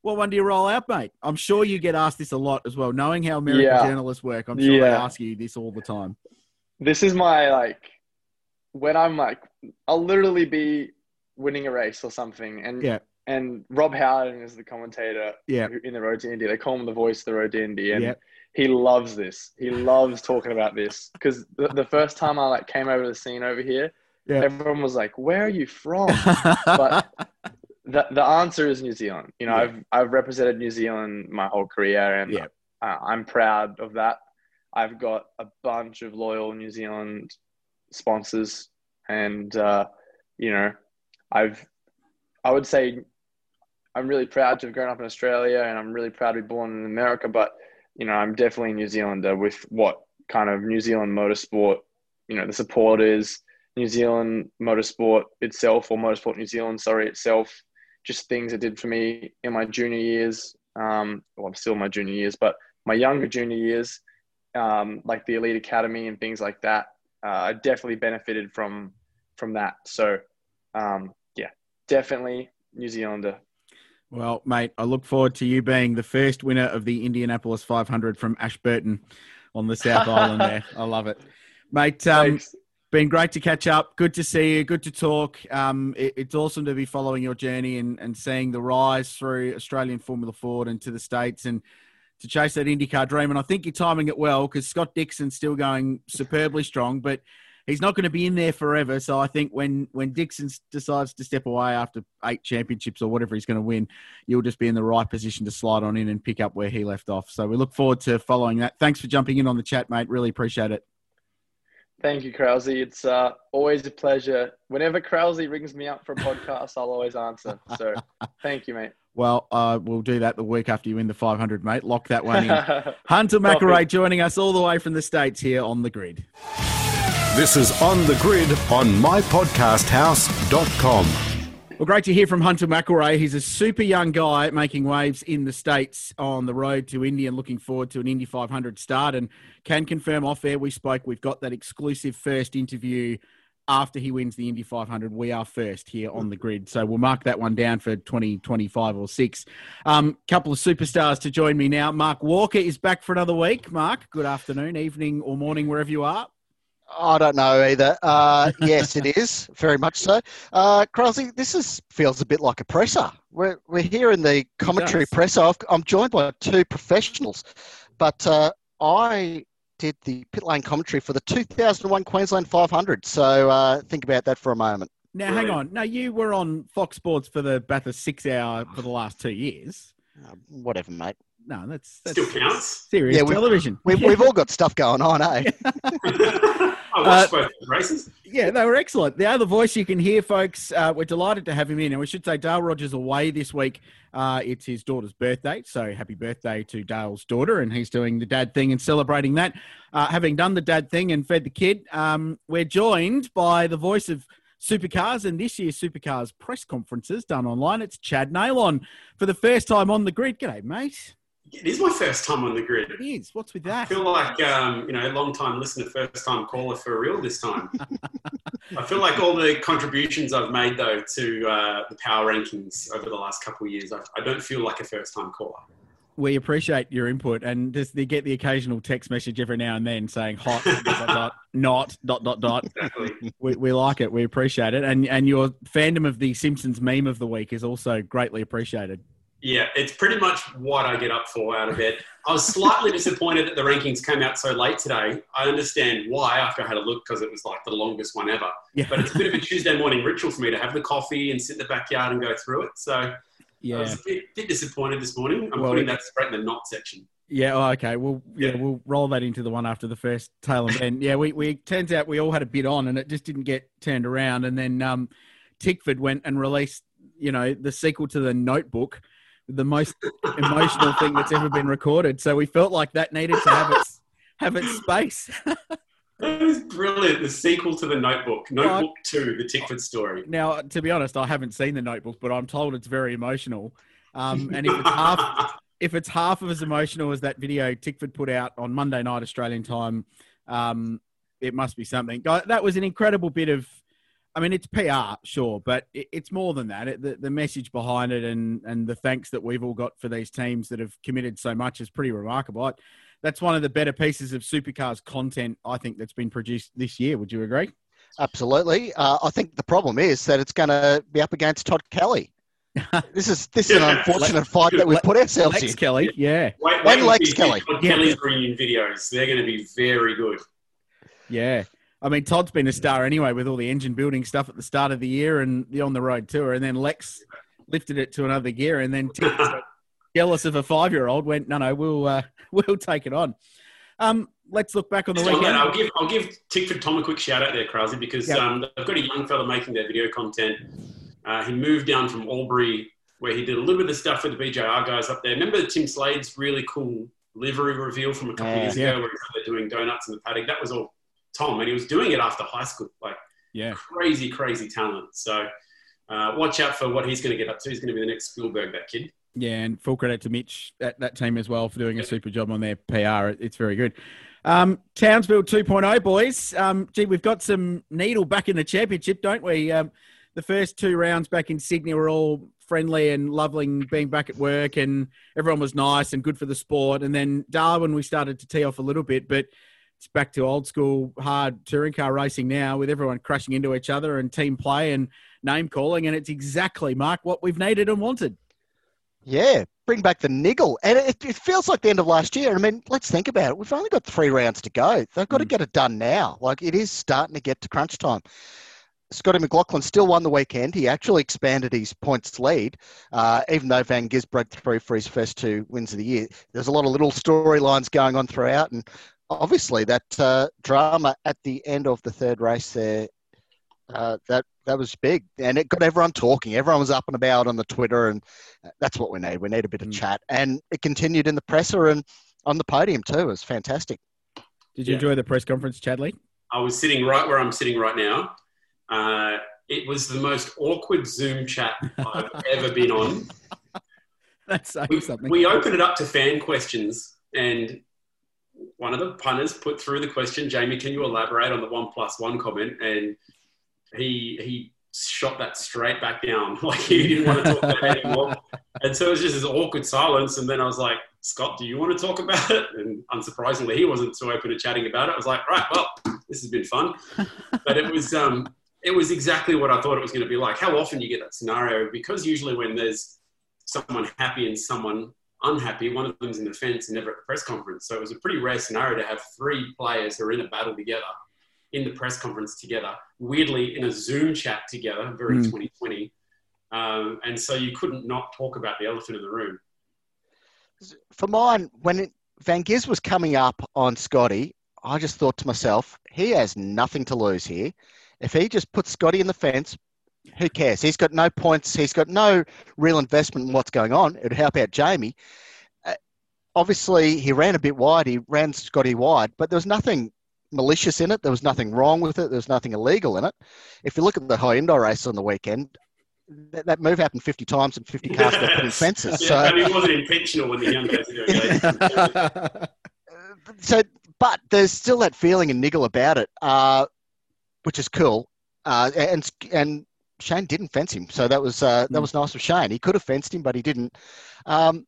S2: what one do you roll out, mate? I'm sure you get asked this a lot as well. Knowing how American
S6: Yeah.
S2: journalists work, I'm sure they ask you this all the time.
S6: This is my like when I'm like I'll literally be winning a race or something, and
S2: Yeah.
S6: and Rob Howden is the commentator
S2: Yeah.
S6: in the Road to Indy. They call him the voice of the Road to Indy, and
S2: Yeah.
S6: he loves this. He loves talking about this because the, the first time I like came over the scene over here,
S2: Yeah.
S6: everyone was like, "Where are you from?" but the the answer is New Zealand. You know,
S2: Yeah.
S6: I've I've represented New Zealand my whole career, and
S2: Yeah.
S6: uh, I'm proud of that. I've got a bunch of loyal New Zealand sponsors, and uh, you know, I've I would say I'm really proud to have grown up in Australia, and I'm really proud to be born in America. But you know, I'm definitely a New Zealander with what kind of New Zealand motorsport, you know, the support is. New Zealand motorsport itself, or Motorsport New Zealand, sorry, itself, just things it did for me in my junior years. Um, well, I'm still in my junior years, but my younger junior years, um, like the Elite Academy and things like that, I definitely benefited from from that. So, um, yeah, definitely New Zealander.
S2: Well, mate, I look forward to you being the first winner of the Indianapolis 500 from Ashburton on the South Island. There, I love it, mate. Um,
S6: Thanks.
S2: been great to catch up. Good to see you. Good to talk. Um, it- it's awesome to be following your journey and, and seeing the rise through Australian Formula Ford and to the States and to chase that IndyCar dream. And I think you're timing it well because Scott Dixon's still going superbly strong, but he's not going to be in there forever. So I think when, when Dixon decides to step away after eight championships or whatever he's going to win, you'll just be in the right position to slide on in and pick up where he left off. So we look forward to following that. Thanks for jumping in on the chat, mate. Really appreciate it.
S6: Thank you, Krause. It's uh, always a pleasure. Whenever Krause rings me up for a podcast, I'll always answer. So, thank you, mate.
S2: Well, uh, we'll do that the week after you win the 500, mate. Lock that one in. Hunter McElrea joining us all the way from the States here on the grid.
S7: This is On the Grid on mypodcasthouse.com.
S2: Well, great to hear from Hunter McElrea. He's a super young guy making waves in the States on the road to Indy and looking forward to an Indy 500 start. And can confirm off air we spoke, we've got that exclusive first interview after he wins the Indy 500. We are first here on the grid. So we'll mark that one down for 2025 or six. Um, couple of superstars to join me now. Mark Walker is back for another week. Mark, good afternoon, evening, or morning, wherever you are.
S8: I don't know either. Uh, yes, it is very much so. Uh, this is feels a bit like a presser. We're we're here in the commentary presser. I've, I'm joined by two professionals, but uh, I did the pit lane commentary for the 2001 Queensland 500. So uh, think about that for a moment.
S2: Now, hang on. Now, you were on Fox Sports for the Bathurst six hour for the last two years.
S8: Uh, whatever, mate.
S2: No, that's, that's
S9: Still counts.
S2: serious
S8: Yeah, we-
S2: television.
S8: We've, we've all got stuff going on, eh?
S9: I
S2: Uh,
S9: watched both races.
S2: Yeah, they were excellent. The other voice you can hear, folks, uh, we're delighted to have him in. And we should say Dale Rogers away this week. Uh, it's his daughter's birthday. So happy birthday to Dale's daughter. And he's doing the dad thing and celebrating that. Uh, having done the dad thing and fed the kid, um, we're joined by the voice of Supercars and this year's Supercars press conferences done online. It's Chad Neylon for the first time on the grid. G'day, mate.
S9: It is my first time on the grid.
S2: It is. What's with that?
S9: I feel like, um, you know, a long time listener, first time caller for real this time. I feel like all the contributions I've made, though, to uh, the power rankings over the last couple of years, I, I don't feel like a first time caller.
S2: we appreciate your input and just they get the occasional text message every now and then saying hot dot, dot, not dot dot dot
S9: Exactly.
S2: we, we like it we appreciate it and and your fandom of the simpsons meme of the week is also greatly appreciated
S9: Yeah, it's pretty much what I get up for out of bed. I was slightly disappointed that the rankings came out so late today. I understand why after I had a look because it was like the longest one ever.
S2: yeah
S9: But it's a bit of a Tuesday morning ritual for me to have the coffee and sit in the backyard and go through it. So I
S2: yeah
S9: was a bit, bit disappointed this morning. I'm
S2: Well,
S9: putting that straight in the not section.
S2: yeah oh, okay well yeah,
S9: Yeah.
S2: we'll roll that into the one after the first tail and then yeah we, we turns out we all had a bit on and it just didn't get turned around and then um tickford went and released you know the sequel to the notebook the most emotional thing that's ever been recorded so we felt like that needed to have its have its space
S9: That is brilliant. The sequel to the Notebook,
S2: I-
S9: Notebook Two, the Tickford story.
S2: Now, to be honest, I haven't seen the Notebook, but I'm told it's very emotional. Um, and if it's half, if it's half of as emotional as that video Tickford put out on Monday night Australian time, um, it must be something. That was an incredible bit of. I mean, it's PR, sure, but it's more than that. It, the, the message behind it and and the thanks that we've all got for these teams that have committed so much is pretty remarkable. I, that's one of the better pieces of supercars content I think that's been produced this year. Would you agree?
S8: Absolutely. Uh, I think the problem is that it's going to be up against Todd Kelly. this is this is an unfortunate fight that we've put ourselves
S2: Lex
S8: in.
S2: Kelly, yeah,
S9: Wait, wait
S8: and Lex
S9: see
S8: Kelly.
S9: Todd
S2: Yeah.
S9: Kelly's bringing videos. They're going to be very good.
S2: yeah. I mean, Todd's been a star anyway with all the engine building stuff at the start of the year and the on the road tour, and then Lex lifted it to another gear, and then Tick, jealous of a five year old, went, "No, no, we'll uh, we'll take it on." Um, let's look back on the
S9: Just on
S2: weekend.
S9: that, I'll give I'll give Tickford Tom a quick shout out there, Krause, because
S2: Yeah.
S9: um, they've got a young fella making their video content. Uh, he moved down from Albury, where he did a little bit of stuff with the BJR guys up there. Remember Tim Slade's really cool livery reveal from a couple of
S8: Yeah.
S9: years
S2: Yeah.
S9: ago, where there doing donuts in the paddock? That was all Tom, and he was doing it after high school. Like
S2: yeah,
S9: crazy, crazy talent. So uh, watch out for what he's going to get up to. He's going to be the next Spielberg, that kid.
S2: Yeah, and full credit to Mitch at that team as well for doing a super job on their PR. It's very good. Um, Townsville 2.0, boys. Um, gee, we've got some needle back in the championship, don't we? Um, the first two rounds back in Sydney were all friendly and loving being back at work, and everyone was nice and good for the sport. And then Darwin, we started to tee off a little bit, but it's back to old school hard touring car racing now with everyone crashing into each other and team play and name calling. And it's exactly, Mark, what we've needed and wanted.
S8: Yeah, bring back the niggle. And it, it feels like the end of last year. I mean, let's think about it. We've only got three rounds to go. They've got to
S2: Mm.
S8: get it done now. Like it is starting to get to crunch time. Scotty McLaughlin still won the weekend. He actually expanded his points lead, uh, even though Van Giz broke through for his first two wins of the year. There's a lot of little storylines going on throughout, and obviously that uh, drama at the end of the third race there, uh, that that was big, and it got everyone talking. Everyone was up and about on the Twitter, and that's what we need. We need a bit of
S2: Mm.
S8: chat, and it continued in the presser and on the podium too. It was fantastic.
S2: Did you
S9: Yeah.
S2: enjoy the press conference, Chadley?
S9: I was sitting right where I'm sitting right now. Uh, it was the most awkward Zoom chat I've ever been on.
S2: That's
S9: We,
S2: something.
S9: we opened it up to fan questions, and one of the punters put through the question, Jamie, can you elaborate on the one plus one comment? And he he shot that straight back down, like he didn't want to talk about it anymore. And so it was just this awkward silence. And then I was like, Scott, do you want to talk about it? And unsurprisingly, he wasn't so open to chatting about it. I was like, right, well, this has been fun. But it was um, it was exactly what I thought it was going to be like. How often you get that scenario? Because usually when there's someone happy and someone unhappy, one of them's in the fence and never at the press conference. So it was a pretty rare scenario to have three players who are in a battle together in the press conference together, weirdly in a Zoom chat together, very
S2: Mm.
S9: 2020. Um, and so you couldn't not talk about the elephant in the room.
S8: For mine, when it, Van Giz was coming up on Scotty, I just thought to myself, he has nothing to lose here. If he just puts Scotty in the fence, who cares? He's got no points. He's got no real investment in what's going on. It would help out Jamie. Uh, obviously, he ran a bit wide. He ran Scotty wide, but there was nothing malicious in it. There was nothing wrong with it. There was nothing illegal in it. If you look at the Hyundai race on the weekend, that, that move happened 50 times and 50 cars got put in fences.
S9: Yeah,
S8: So,
S9: I mean, it wasn't intentional when the young guys doing it.
S8: so, but there's still that feeling and niggle about it, uh, which is cool. Uh, and and Shane didn't fence him, so that was uh, that
S2: Mm.
S8: was nice of Shane. He could have fenced him, but he didn't. Um,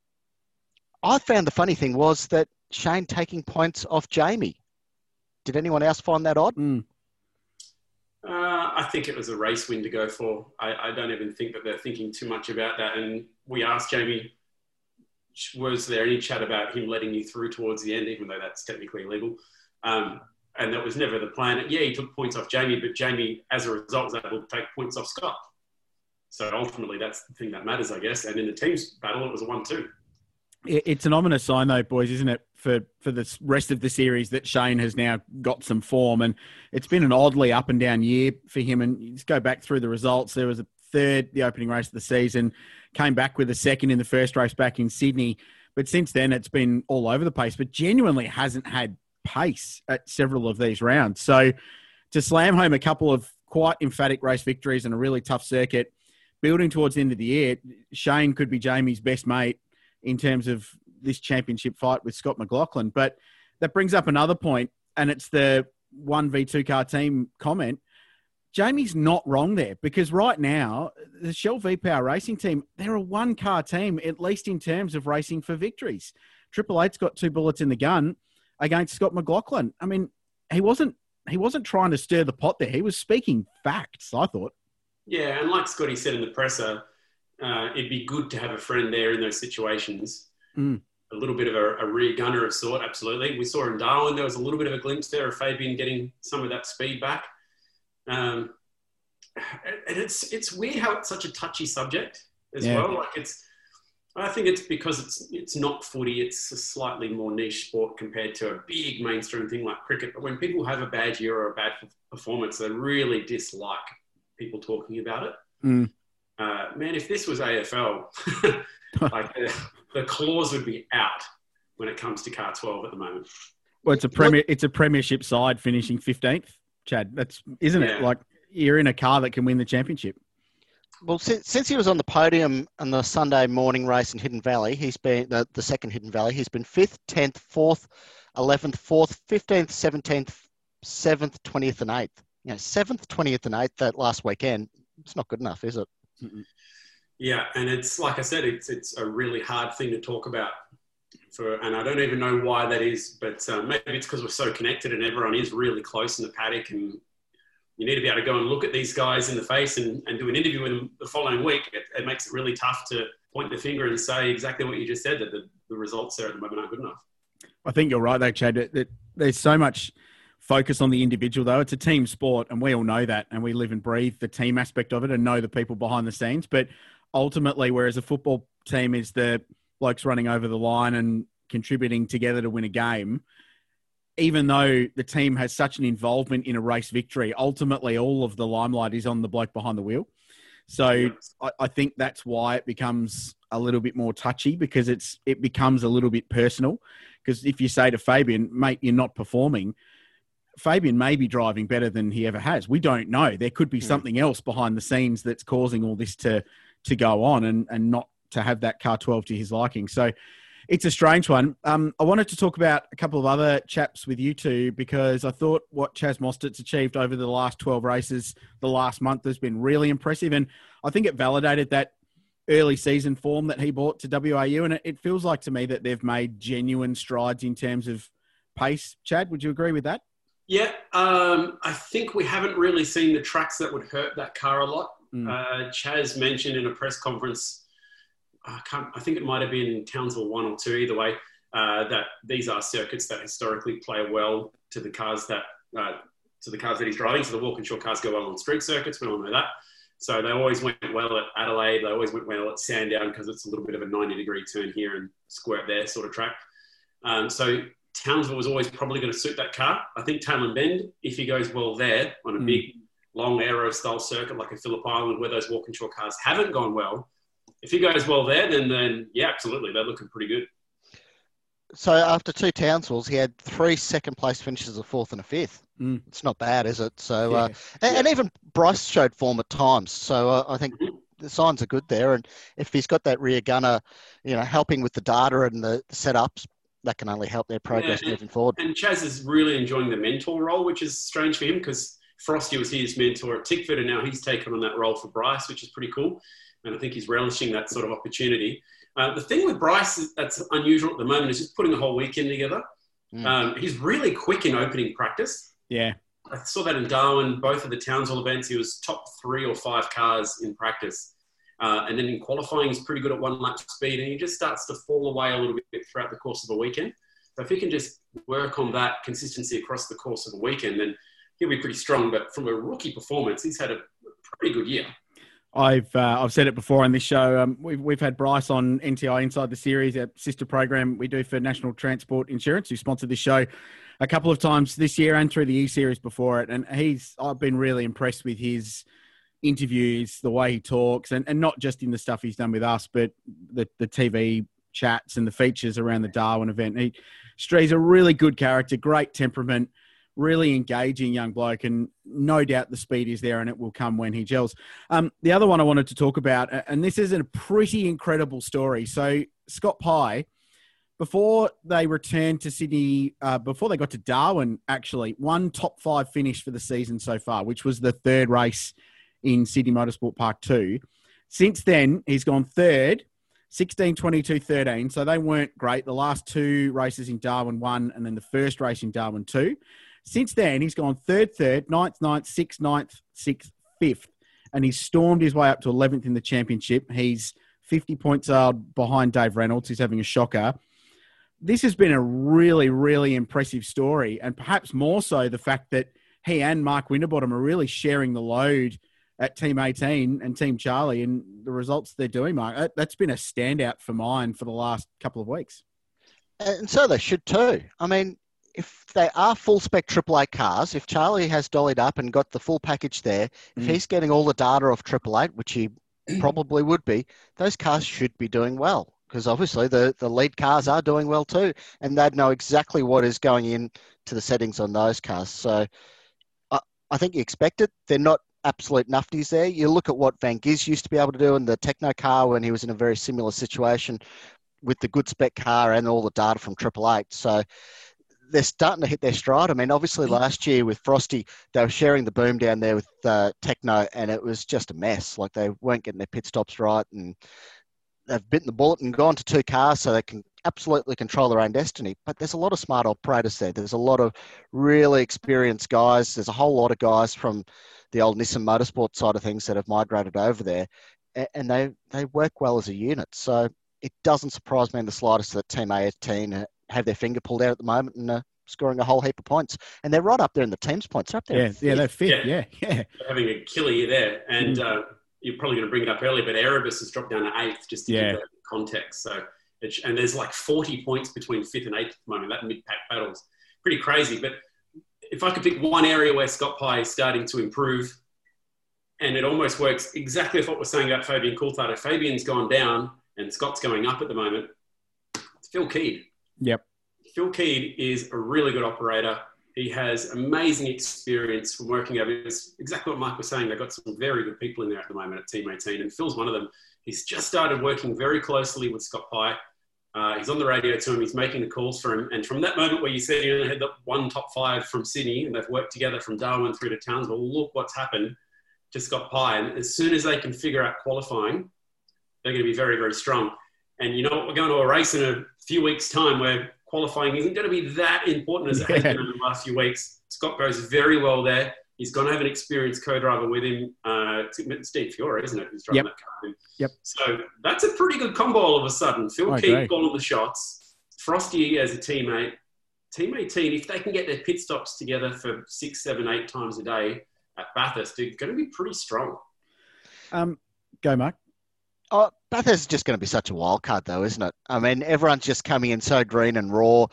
S8: I found the funny thing was that Shane taking points off Jamie. Did anyone else find that odd?
S2: Mm.
S9: Uh, I think it was a race win to go for. I, I don't even think that they're thinking too much about that. And we asked Jamie, was there any chat about him letting you through towards the end, even though that's technically illegal? Um, and that was never the plan. Yeah, he took points off Jamie, but Jamie, as a result, was able to take points off Scott. So ultimately, that's the thing that matters, I guess. And in the team's battle, it was a one-two.
S2: It's an ominous sign, though, boys, isn't it, for for the rest of the series that Shane has now got some form, and it's been an oddly up and down year for him. And you just go back through the results. There was a third, the opening race of the season, came back with a second in the first race back in Sydney, but since then it's been all over the place. But genuinely hasn't had pace at several of these rounds. So to slam home a couple of quite emphatic race victories and a really tough circuit building towards the end of the year, Shane could be Jamie's best mate in terms of this championship fight with Scott McLaughlin. But that brings up another point, and it's the one v two car team comment. Jamie's not wrong there because right now the Shell V Power Racing team they're a one car team at least in terms of racing for victories. Triple Eight's got two bullets in the gun against Scott McLaughlin. I mean, he wasn't he wasn't trying to stir the pot there. He was speaking facts. I thought.
S9: Yeah, and like Scotty said in the presser, uh, it'd be good to have a friend there in those situations.
S2: Mm.
S9: A little bit of a, a, rear gunner of sort, absolutely. We saw in Darwin there was a little bit of a glimpse there of Fabian getting some of that speed back. Um, and it's it's weird how it's such a touchy subject as yeah. well. Like it's, I think it's because it's it's not footy. It's a slightly more niche sport compared to a big mainstream thing like cricket. But when people have a bad year or a bad performance, they really dislike people talking about it.
S2: Mm.
S9: Uh, man, if this was AFL, like the, the claws would be out when it comes to car 12 at the moment.
S2: Well, it's a premier, it's a premiership side finishing 15th, Chad. That's, isn't yeah. it? Like you're in a car that can win the championship.
S8: Well, since, since he was on the podium on the Sunday morning race in Hidden Valley, he's been the, the second Hidden Valley. He's been fifth, tenth, fourth, eleventh, fourth, fifteenth, seventeenth, seventh, twentieth, and eighth you know, seventh, twentieth, and eighth that last weekend. It's not good enough, is it?
S9: Yeah, and it's like I said, it's it's a really hard thing to talk about. For, and I don't even know why that is, but um, maybe it's because we're so connected and everyone is really close in the paddock, and you need to be able to go and look at these guys in the face and, and do an interview with them the following week. It, it makes it really tough to point the finger and say exactly what you just said that the, the results there at the moment aren't good enough.
S2: I think you're right, though, Chad. That, there's so much focus on the individual though it's a team sport and we all know that and we live and breathe the team aspect of it and know the people behind the scenes but ultimately whereas a football team is the blokes running over the line and contributing together to win a game even though the team has such an involvement in a race victory ultimately all of the limelight is on the bloke behind the wheel so I, I think that's why it becomes a little bit more touchy because it's it becomes a little bit personal because if you say to Fabian, mate, you're not performing, Fabian may be driving better than he ever has. We don't know. There could be hmm. something else behind the scenes that's causing all this to to go on and and not to have that car 12 to his liking. So it's a strange one. Um, I wanted to talk about a couple of other chaps with you two because I thought what Chaz Mostert's achieved over the last 12 races, the last month, has been really impressive. And I think it validated that early season form that he brought to WAU. And it, it feels like to me that they've made genuine strides in terms of pace. Chad, would you agree with that?
S9: Yeah, um, I think we haven't really seen the tracks that would hurt that car a lot. Mm. Uh, Chaz mentioned in a press conference, I, I, think it might have been Townsville one or two, either way, uh, that these are circuits that historically play well to the cars that uh, to the cars that he's driving. So the Walkinshaw cars go well on street circuits. We all know that. So they always went well at Adelaide. They always went well at Sandown because it's a little bit of a 90 degree turn here and squirt there sort of track. Um, so Townsville was always probably going to suit that car. I think Tailem Bend, if he goes well there on a mm. big, long aero style circuit like a Phillip Island where those Walkinshaw cars haven't gone well, if he goes well there, then, then yeah, absolutely. They're looking pretty good.
S8: So after two Townsvilles, he had three second place finishes, a fourth and a fifth.
S2: Mm.
S8: It's not bad, is it? So, yeah. uh, and, yeah. and, even Bryce showed form at times. So uh, I think mm-hmm. the signs are good there. And if he's got that rear gunner, you know, helping with the data and the setups, that can only help their progress yeah, moving forward.
S9: And Chaz is really enjoying the mentor role, which is strange for him because Frosty was his mentor at Tickford, and now he's taken on that role for Bryce, which is pretty cool. And I think he's relishing that sort of opportunity. Uh, the thing with Bryce that's unusual at the moment is just putting the whole weekend together. Mm. Um, he's really quick in opening practice.
S2: Yeah.
S9: I saw that in Darwin, both of the Townsville events. He was top three or five cars in practice. Uh, and then in qualifying, he's pretty good at one lap speed, and he just starts to fall away a little bit throughout the course of a weekend. So if he can just work on that consistency across the course of a weekend, then he'll be pretty strong. But from a rookie performance, he's had a pretty good year.
S2: I've uh, I've said it before on this show. Um, we've we've had Bryce on NTI Inside the Series, a sister program we do for National Transport Insurance, who sponsored this show a couple of times this year and through the E Series before it. And he's I've been really impressed with his interviews, the way he talks, and, and not just in the stuff he's done with us, but the, the TV chats and the features around the Darwin event. He, he's a really good character, great temperament, really engaging young bloke, and no doubt the speed is there, and it will come when he gels. Um, the other one I wanted to talk about, and this is a pretty incredible story. So Scott Pye, before they returned to Sydney, uh, before they got to Darwin, actually one top five finish for the season so far, which was the third race in Sydney Motorsport Park Two. Since then, he's gone third 16, 22, 13. So they weren't great. The last two races in Darwin, one, and then the first race in Darwin, two. Since then, he's gone third, third, ninth, ninth, sixth, ninth, sixth, fifth. And he's stormed his way up to 11th in the championship. He's 50 points out behind Dave Reynolds, who's having a shocker. This has been a really, really impressive story. And perhaps more so the fact that he and Mark Winterbottom are really sharing the load at Team 18 and Team Charlie and the results they're doing, Mark. That's been a standout for mine for the last couple of weeks.
S8: And so they should too. I mean, if they are full spec AAA cars, if Charlie has dollied up and got the full package there, if mm. he's getting all the data off Triple Eight, which he probably would be, those cars should be doing well because obviously the, the lead cars are doing well too, and they'd know exactly what is going in to the settings on those cars. So I, I think you expect it. They're not absolute nufties there. You look at what Van Giz used to be able to do in the Tekno car when he was in a very similar situation with the good spec car and all the data from Triple Eight. So they're starting to hit their stride. I mean, obviously last year with Frosty, they were sharing the boom down there with uh, Tekno, and it was just a mess. Like they weren't getting their pit stops right, and they've bitten the bullet and gone to two cars so they can absolutely control their own destiny. But there's a lot of smart operators there. There's a lot of really experienced guys. There's a whole lot of guys from the old Nissan Motorsport side of things that have migrated over there, and they they work well as a unit. So it doesn't surprise me in the slightest that Team 18 have their finger pulled out at the moment and uh, scoring a whole heap of points. And they're right up there in the teams points. They're up there.
S2: Yeah, yeah, they're fit. Yeah, yeah. yeah.
S9: Having a killer year there, and mm. uh, you're probably going to bring it up earlier, but Erebus has dropped down to eighth just to yeah. give that context. So, and there's like 40 points between fifth and eighth at the moment. That mid-pack battle's pretty crazy. But if I could pick one area where Scott Pye is starting to improve, and it almost works exactly what we're saying about Fabian Coulthard. If Fabian's gone down and Scott's going up at the moment, it's Phil Keed.
S2: Yep.
S9: Phil Keed is a really good operator. He has amazing experience from working over. It's exactly what Mike was saying. They've got some very good people in there at the moment at Team 18, and Phil's one of them. He's just started working very closely with Scott Pye. Uh, he's on the radio to him. He's making the calls for him. And from that moment where you said you only had the one top five from Sydney, and they've worked together from Darwin through to Townsville, look what's happened to Scott Pye. And as soon as they can figure out qualifying, they're going to be very, very strong. And you know what? We're going to a race in a few weeks' time where qualifying isn't going to be that important as it has been in the last few weeks. Scott goes very well there. He's going to have an experienced co-driver with him. Uh, Steve Fiore, isn't it? Who's driving yep. that car.
S2: Yep.
S9: So that's a pretty good combo all of a sudden. Phil oh, Keith calling the shots. Frosty as a teammate. Teammate team 18, if they can get their pit stops together for six, seven, eight times a day at Bathurst, they're going to be pretty strong.
S2: Um, go, Mark.
S8: Oh, Bathurst is just going to be such a wild card, though, isn't it? I mean, everyone's just coming in so green and raw.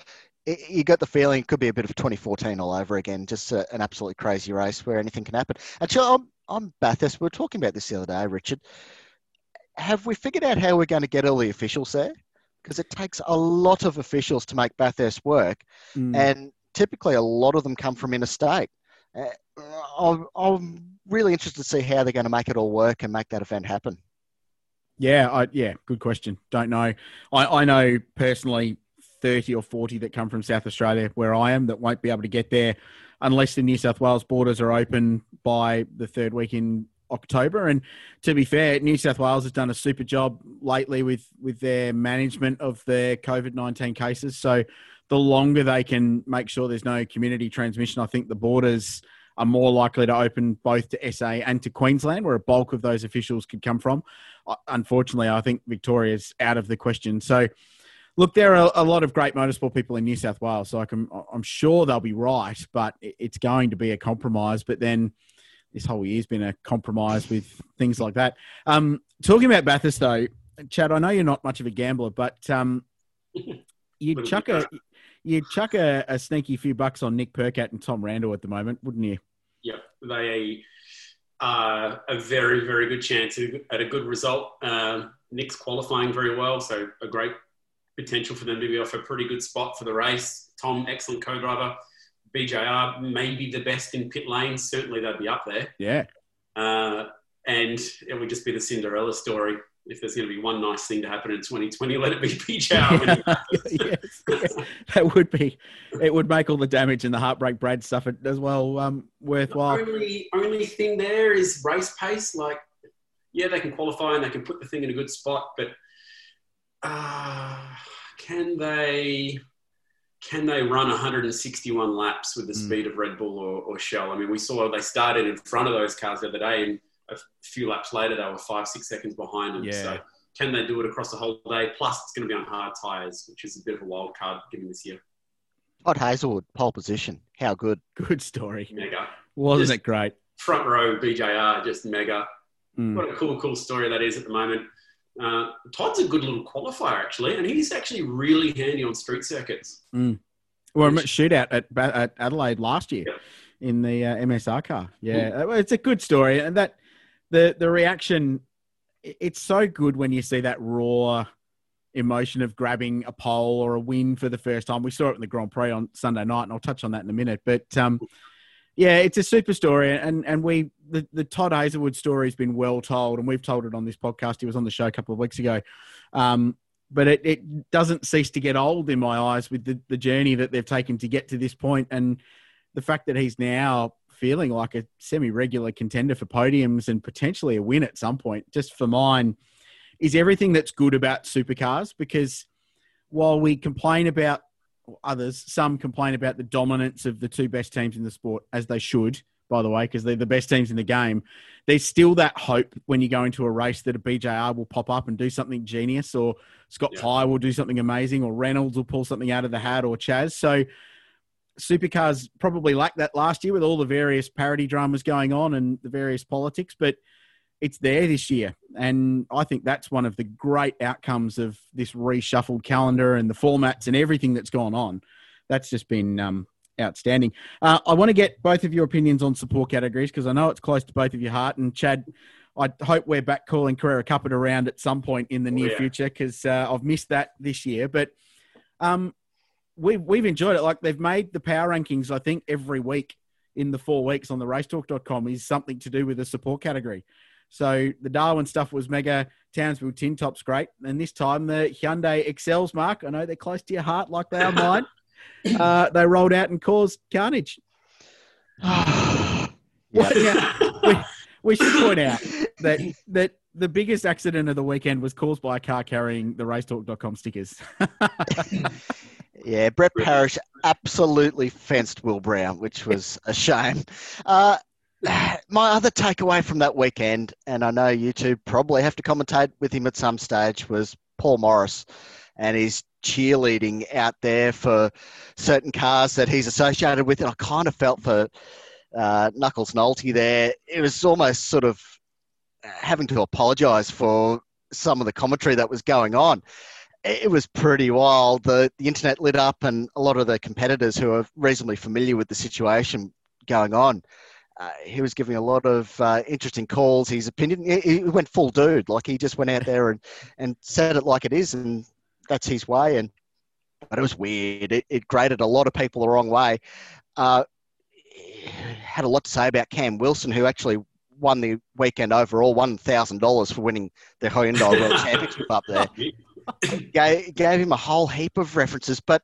S8: It, you got the feeling it could be a bit of 2014 all over again, just a, an absolutely crazy race where anything can happen. Actually, I'm, I'm Bathurst. We were talking about this the other day, Richard. Have we figured out how we're going to get all the officials there? Because it takes a lot of officials to make Bathurst work, mm. and typically a lot of them come from interstate. Uh, I'm, I'm really interested to see how they're going to make it all work and make that event happen.
S2: Yeah, I, yeah, good question. Don't know. I, I know personally 30 or 40 that come from South Australia, where I am, that won't be able to get there unless the New South Wales borders are open by the third week in October. And to be fair, New South Wales has done a super job lately with, with their management of their COVID 19 cases. So the longer they can make sure there's no community transmission, I think the borders are more likely to open both to SA and to Queensland, where a bulk of those officials could come from. Uh, unfortunately, I think Victoria's out of the question. So, look, there are a lot of great motorsport people in New South Wales, so I can, I'm sure they'll be right, but it's going to be a compromise. But then this whole year's been a compromise with things like that. Um, talking about Bathurst, though, Chad, I know you're not much of a gambler, but um, you'd chuck a you'd chuck a, a, sneaky few bucks on Nick Percat and Tom Randall at the moment, wouldn't you?
S9: Yeah, they are a very, very good chance at a good result. Uh, Nick's qualifying very well, so a great potential for them to be off a pretty good spot for the race. Tom, excellent co-driver. BJR maybe the best in pit lanes. Certainly they'd be up there.
S2: Yeah.
S9: Uh, and it would just be the Cinderella story. If there's going to be one nice thing to happen in 2020, let it be BJR.
S2: yes, yes, that would be. It would make all the damage and the heartbreak Brad suffered as well um, worthwhile.
S9: The only only thing there is race pace. Like, yeah, they can qualify and they can put the thing in a good spot, but uh, can they? can they run 161 laps with the mm. speed of Red Bull or, or, Shell? I mean, we saw they started in front of those cars the other day, and a few laps later they were five, six seconds behind them. Yeah. So can they do it across the whole day? Plus, it's going to be on hard tyres, which is a bit of a wild card given this year.
S8: Todd Hazelwood, pole position. How good?
S2: Good story.
S9: Mega.
S2: Wasn't just it great?
S9: Front row BJR, just mega. Mm. What a cool, cool story that is at the moment. Uh, Todd's a good little qualifier actually, and he's actually really handy on street circuits.
S2: Mm. Well, Which, shootout at, at Adelaide last year yeah. in the uh, MSR car. Yeah, mm. it's a good story, and that the the reaction. It's so good when you see that raw emotion of grabbing a pole or a win for the first time. We saw it in the Grand Prix on Sunday night, and I'll touch on that in a minute. But um, yeah, it's a super story, and and we the, the Todd Hazelwood story has been well told, and we've told it on this podcast. He was on the show a couple of weeks ago, um, but it, it doesn't cease to get old in my eyes with the, the journey that they've taken to get to this point, and the fact that he's now feeling like a semi-regular contender for podiums and potentially a win at some point. Just for mine, is everything that's good about supercars because while we complain about others, some complain about the dominance of the two best teams in the sport, as they should, by the way, because they're the best teams in the game. There's still that hope when you go into a race that a BJR will pop up and do something genius, or Scott yeah. Pye will do something amazing, or Reynolds will pull something out of the hat, or Chaz. So supercars probably lacked that last year with all the various parity dramas going on and the various politics, but – it's there this year. And I think that's one of the great outcomes of this reshuffled calendar and the formats and everything that's gone on. That's just been um, outstanding. Uh, I want to get both of your opinions on support categories because I know it's close to both of your heart. And Chad, I hope we're back calling Carrera Cup it around at some point in the near yeah. future because uh, I've missed that this year. But um, we've, we've enjoyed it. Like they've made the power rankings, I think, every week in the four weeks on the racetalk.com is something to do with the support category. So the Darwin stuff was mega. Townsville Tin Top's great. And this time the Hyundai Excels, Mark, I know they're close to your heart like they are mine. uh, they rolled out and caused carnage. yeah. we, we should point out that that the biggest accident of the weekend was caused by a car carrying the racetalk.com stickers.
S8: yeah, Brett Parrish absolutely fenced Will Brown, which was a shame. Uh, my other takeaway from that weekend, and I know you two probably have to commentate with him at some stage, was Paul Morris and his cheerleading out there for certain cars that he's associated with. And I kind of felt for uh, Knuckles Nolte there. It was almost sort of having to apologise for some of the commentary that was going on. It was pretty wild. The, the internet lit up, and a lot of the competitors who are reasonably familiar with the situation going on uh, he was giving a lot of uh, interesting calls. His opinion, he, he, went full dude. Like he just went out there and, and said it like it is, and that's his way. And but it was weird. It, it grated a lot of people the wrong way. Uh, had a lot to say about Cam Wilson, who actually won the weekend overall, one thousand dollars for winning the Hyundai World Championship up there. gave, gave him a whole heap of references, but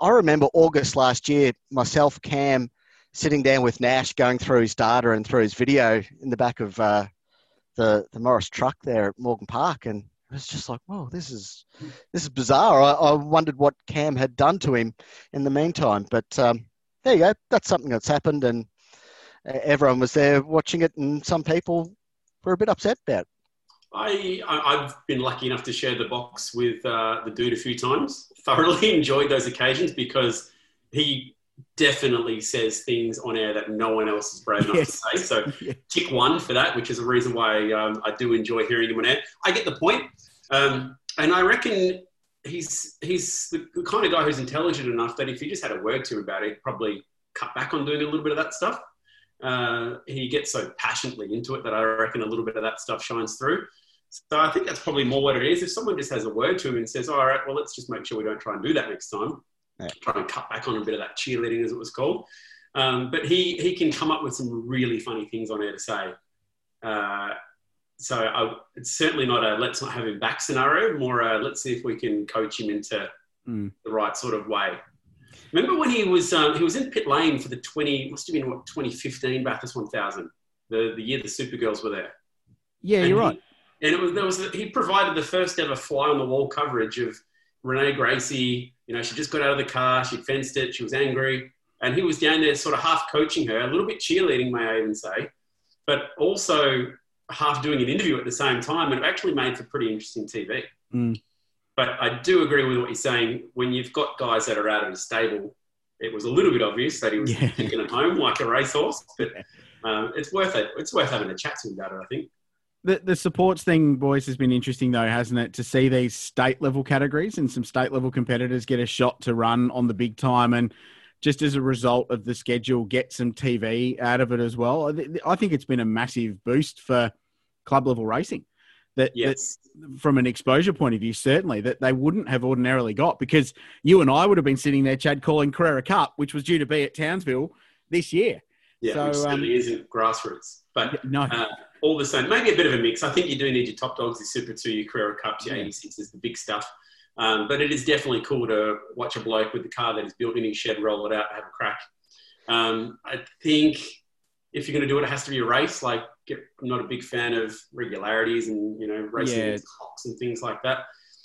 S8: I remember August last year, myself, Cam sitting down with Nash, going through his data and through his video in the back of uh, the the Morris truck there at Morgan Park, and it was just like, "Whoa, this is this is bizarre." I, I wondered what Cam had done to him in the meantime, but um, there you go. That's something that's happened, and everyone was there watching it, and some people were a bit upset about. It.
S9: I, I've been lucky enough to share the box with uh, the dude a few times. Thoroughly enjoyed those occasions because he definitely says things on air that no one else is brave enough yes. to say. So yeah. tick one for that, which is a reason why um, I do enjoy hearing him on air. I get the point, um, and I reckon he's he's the, the, kind of guy who's intelligent enough that if you just had a word to him about it, he'd probably cut back on doing a little bit of that stuff. Uh, he gets so passionately into it that I reckon a little bit of that stuff shines through. So I think that's probably more what it is. If someone just has a word to him and says, "All right, well, let's just make sure we don't try and do that next time,"
S8: Yeah.
S9: try and cut back on a bit of that cheerleading, as it was called. Um, but he he can come up with some really funny things on air to say. Uh, so I, it's certainly not a let's not have him back scenario. More a let's see if we can coach him into
S2: Mm.
S9: the right sort of way. Remember when he was um, he was in pit lane for the twenty must have been what 2015 Bathurst 1000, the the year the Supergirls were there.
S2: Yeah,
S9: And
S2: you're
S9: he-
S2: right.
S9: And it was there was he provided the first ever fly on the wall coverage of Renee Gracie. You know, she just got out of the car, she fenced it, she was angry, and he was down there sort of half coaching her, a little bit cheerleading, may I even say, but also half doing an interview at the same time, and it actually made for pretty interesting TV.
S2: Mm.
S9: But I do agree with what you're saying. When you've got guys that are out of the stable, it was a little bit obvious that he was
S2: Yeah.
S9: kicking at home like a racehorse. But um, it's worth it. It's worth having a chat to him about it. I think.
S2: The, the supports thing, boys, has been interesting though, hasn't it? To see these state level categories and some state level competitors get a shot to run on the big time, and just as a result of the schedule, get some TV out of it as well. I, I think it's been a massive boost for club level racing. That,
S9: Yes.
S2: that from an exposure point of view, certainly that they wouldn't have ordinarily got because you and I would have been sitting there, Chad, calling Carrera Cup, which was due to be at Townsville this year.
S9: Yeah,
S2: So,
S9: which
S2: um,
S9: certainly isn't grassroots. But
S2: No,
S9: uh, all the same, maybe a bit of a mix. I think you do need your top dogs, your Super 2, your Carrera Cups, your
S2: Yeah.
S9: 86s, the big stuff. Um, but it is definitely cool to watch a bloke with the car that is built in his shed roll it out and have a crack. Um, I think if you're going to do it, it has to be a race. Like, get, I'm not a big fan of regularities and, you know, racing
S2: Yeah.
S9: clocks and things like that.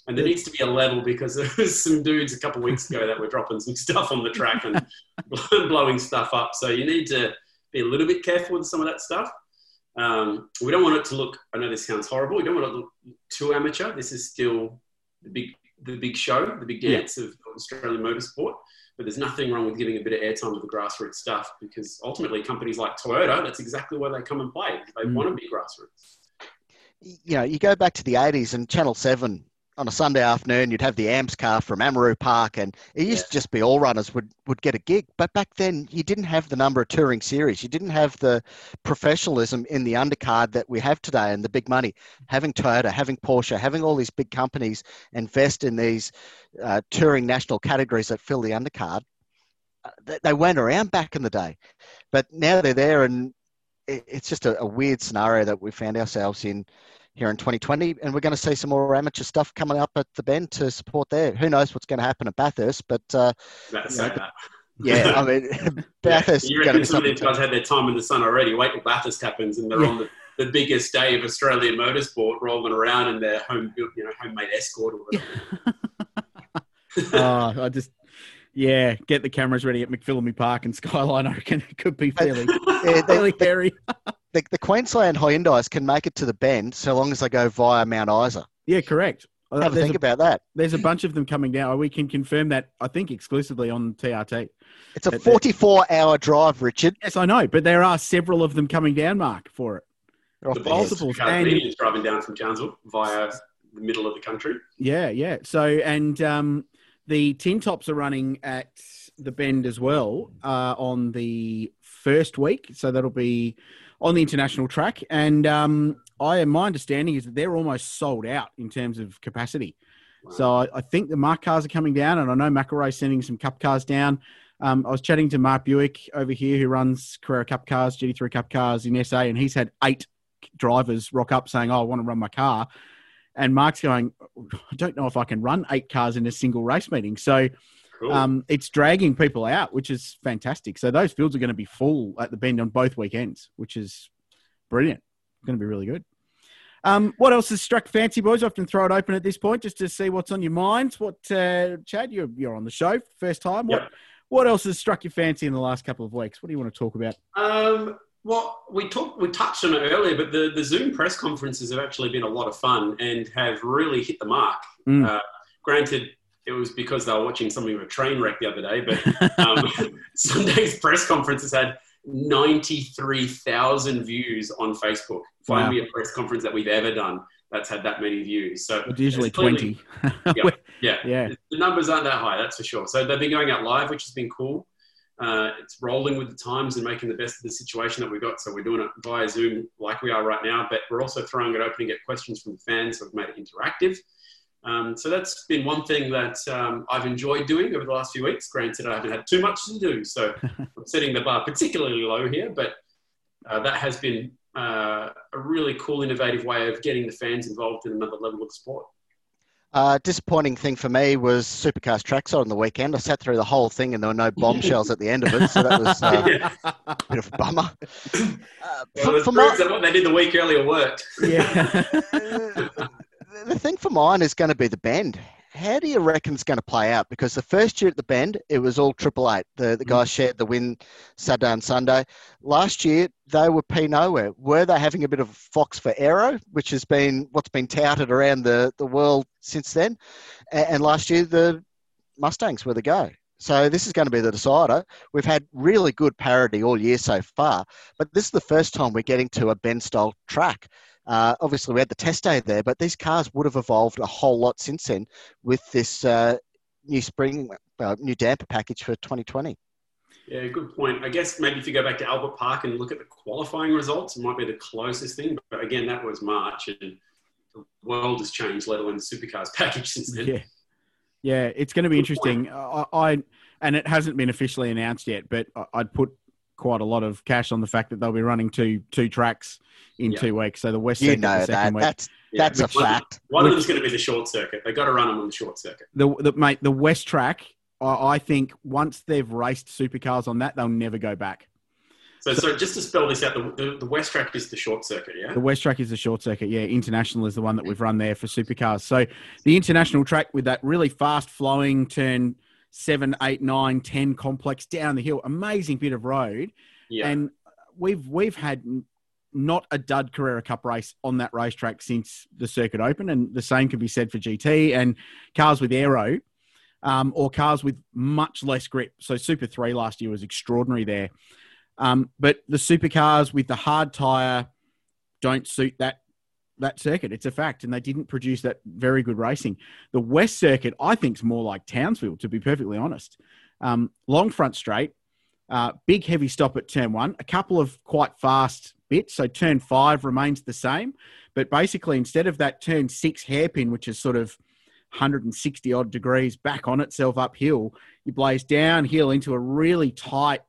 S9: And there needs to be a level because there was some dudes a couple of weeks ago that were dropping some stuff on the track and blowing stuff up. So you need to be a little bit careful with some of that stuff. Um, we don't want it to look. I know this sounds horrible. We don't want it to look too amateur. This is still the big, the big show, the big
S2: Yeah.
S9: dance of Australian motorsport. But there's nothing wrong with giving a bit of airtime to the grassroots stuff because ultimately companies like Toyota, that's exactly why they come and play. They
S2: Mm.
S9: want to be grassroots.
S8: you know, you go back to the 80s and Channel 7 on a Sunday afternoon, you'd have the AMSCAR from Amaroo Park, and it used to just be all runners would, would get a gig. But back then, you didn't have the number of touring series. You didn't have the professionalism in the undercard that we have today and the big money. Having Toyota, having Porsche, having all these big companies invest in these uh, touring national categories that fill the undercard, uh, they, they weren't around back in the day. But now they're there, and it, it's just a, a weird scenario that we found ourselves in here in 2020, and we're going to see some more amateur stuff coming up at the Bend to support there. Who knows what's going to happen at Bathurst, but uh, Yeah,
S9: say
S8: but-
S9: that.
S8: yeah, I mean, Bathurst
S9: You
S8: is going to
S9: reckon some of these guys had their time in the sun already? Wait till Bathurst happens and they're
S2: Yeah.
S9: on the, the biggest day of Australian motorsport, rolling around in their home built, you know, homemade escort or whatever.
S2: oh, I just, yeah, get the cameras ready at McPhillamy Park and Skyline. I reckon it could be fairly,
S8: Yeah,
S2: fairly
S8: the, the,
S2: hairy.
S8: the, the Queensland Hyundai's can make it to the Bend so long as they go via Mount Isa.
S2: Yeah, correct. Uh,
S8: Have a think
S2: a,
S8: about that.
S2: there's a bunch of them coming down. We can confirm that, I think, exclusively on TRT.
S8: It's a
S2: That- that-
S8: 44 hour drive, Richard.
S2: Yes, I know, but there are several of them coming down, Mark, for it.
S8: They're off
S9: The
S8: the head.
S2: multiples.
S9: Canadians driving down from Townsville via the middle of the country.
S2: Yeah, yeah. So, and um, the tin tops are running at the Bend as well uh, on the first week. So that'll be on the international track. And um, I, my understanding is that they're almost sold out in terms of capacity. So I, I think the Mark cars are coming down, and I know McElrea's sending some Cup cars down. Um, I was chatting to Mark Buick over here, who runs Carrera Cup cars, GT3 Cup cars in SA, and he's had eight drivers rock up saying, "Oh, I want to run my car." And Mark's going, "I don't know if I can run eight cars in a single race meeting." So
S9: Cool.
S2: um, it's dragging people out, which is fantastic. So those fields are going to be full at the Bend on both weekends, which is brilliant. Going to be really good. Um, what else has struck fancy, boys? I often throw it open at this point just to see what's on your minds. What, uh, Chad, you're, you're on the show first time. What,
S9: Yep.
S2: what else has struck your fancy in the last couple of weeks? What do you want to talk about?
S9: Um, well, we talked, we touched on it earlier, but the, the Zoom press conferences have actually been a lot of fun and have really hit the mark.
S2: Mm.
S9: Uh, granted, it was because they were watching something of a train wreck the other day, but um, Sunday's press conference has had 93,000 views on Facebook.
S2: Wow.
S9: Find me a press conference that we've ever done that's had that many views. So
S2: It's usually
S9: it's clearly-
S2: 20.
S9: Yeah, yeah.
S2: yeah.
S9: The numbers aren't that high, that's for sure. So they've been going out live, which has been cool. Uh, it's rolling with the times and making the best of the situation that we've got. So we're doing it via Zoom like we are right now, but we're also throwing it open and get questions from the fans. So we've made it interactive. Um, so that's been one thing that um, I've enjoyed doing over the last few weeks. Granted, I haven't had too much to do, so I'm setting the bar particularly low here, but uh, that has been uh, a really cool, innovative way of getting the fans involved in another level of sport.
S8: Uh, disappointing thing for me was Supercars trackside on the weekend. I sat through the whole thing and there were no bombshells at the end of it, so that was uh,
S9: Yeah.
S8: a bit of a bummer. Uh,
S9: Well,
S8: for,
S9: it
S8: for
S9: proves
S8: my,
S9: that what they did the week earlier worked.
S2: Yeah.
S8: the thing for mine is going to be the bend. How do you reckon it's going to play out? Because the first year at the bend, it was all triple eight. The the guys mm. shared the win Saturday and Sunday. Last year, they were P nowhere. Were they having a bit of fox for aero, which has been what's been touted around the, the world since then? And, and last year, the Mustangs were the go. So this is going to be the decider. We've had really good parity all year so far, but this is the first time we're getting to a bend style track. Uh, obviously, we had the test day there, but these cars would have evolved a whole lot since then with this uh, new spring, uh, new damper package for 2020.
S9: Yeah, good point. I guess maybe if you go back to Albert Park and look at the qualifying results, it might be the closest thing. But again, that was March, and the world has changed, let alone the supercars package since then.
S2: Yeah, yeah, it's going to be
S9: Good
S2: interesting. I, I and it hasn't been officially announced yet, but I- I'd put quite a lot of cash on the fact that they'll be running two two tracks in
S9: Yeah.
S2: two weeks. So the West
S8: You
S2: Circuit
S8: know
S2: the second
S8: that.
S2: week.
S8: That's
S9: Yeah,
S8: that's a
S9: which one-
S8: fact.
S9: One of
S2: Which-
S9: them's going to be the short circuit. They got to run them on the short circuit.
S2: the, the mate the West track. I, I think once they've raced supercars on that, they'll never go back.
S9: So, so just to spell this out, the, the, the West track is the short circuit, yeah?
S2: The West track is the short circuit. Yeah, International is the one that we've run there for supercars. So the International track with that really fast flowing turn seven, eight, nine, ten complex down the hill, amazing bit of road.
S9: Yeah.
S2: And we've we've had not a dud Carrera Cup race on that racetrack since the circuit opened, and the same can be said for GT and cars with aero, um, or cars with much less grip. So Super Three last year was extraordinary there, um, but the supercars with the hard tire don't suit that that circuit. It's a fact, and they didn't produce that very good racing. The West Circuit, I think, is more like Townsville, to be perfectly honest. Um, long front straight, uh, big heavy stop at turn one, a couple of quite fast bits. So turn five remains the same, but basically instead of that turn six hairpin, which is sort of 160 odd degrees back on itself uphill, you blaze downhill into a really tight.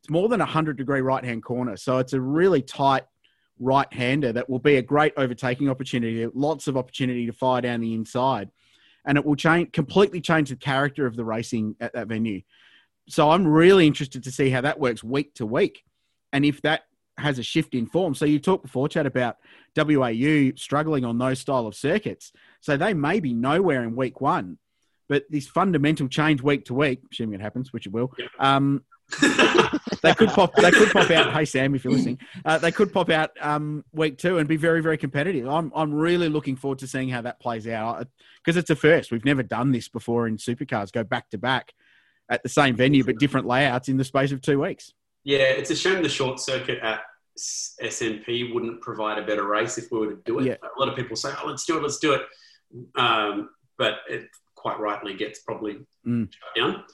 S2: It's more than a 100 degree right hand corner, so it's a really tight right hander that will be a great overtaking opportunity. Lots of opportunity to fire down the inside, and it will change completely change the character of the racing at that venue. So I'm really interested to see how that works week to week, and if that has a shift in form. So you talked before, Chad, about WAU struggling on those style of circuits. So they may be nowhere in week one, but this fundamental change week to week, assuming it happens, which it will, um, they could pop. They could pop out. Hey Sam, if you're listening, uh, they could pop out um, week two and be very, very competitive. I'm, I'm really looking forward to seeing how that plays out because it's a first. We've never done this before in supercars. Go back to back at the same venue but different layouts in the space of two weeks.
S9: Yeah, it's a shame the short circuit at S- SMP wouldn't provide a better race if we were to do it.
S2: Yeah.
S9: A lot of people say, "Oh, let's do it, let's do it," um, but it quite rightly gets probably
S2: Mm.
S9: shut down.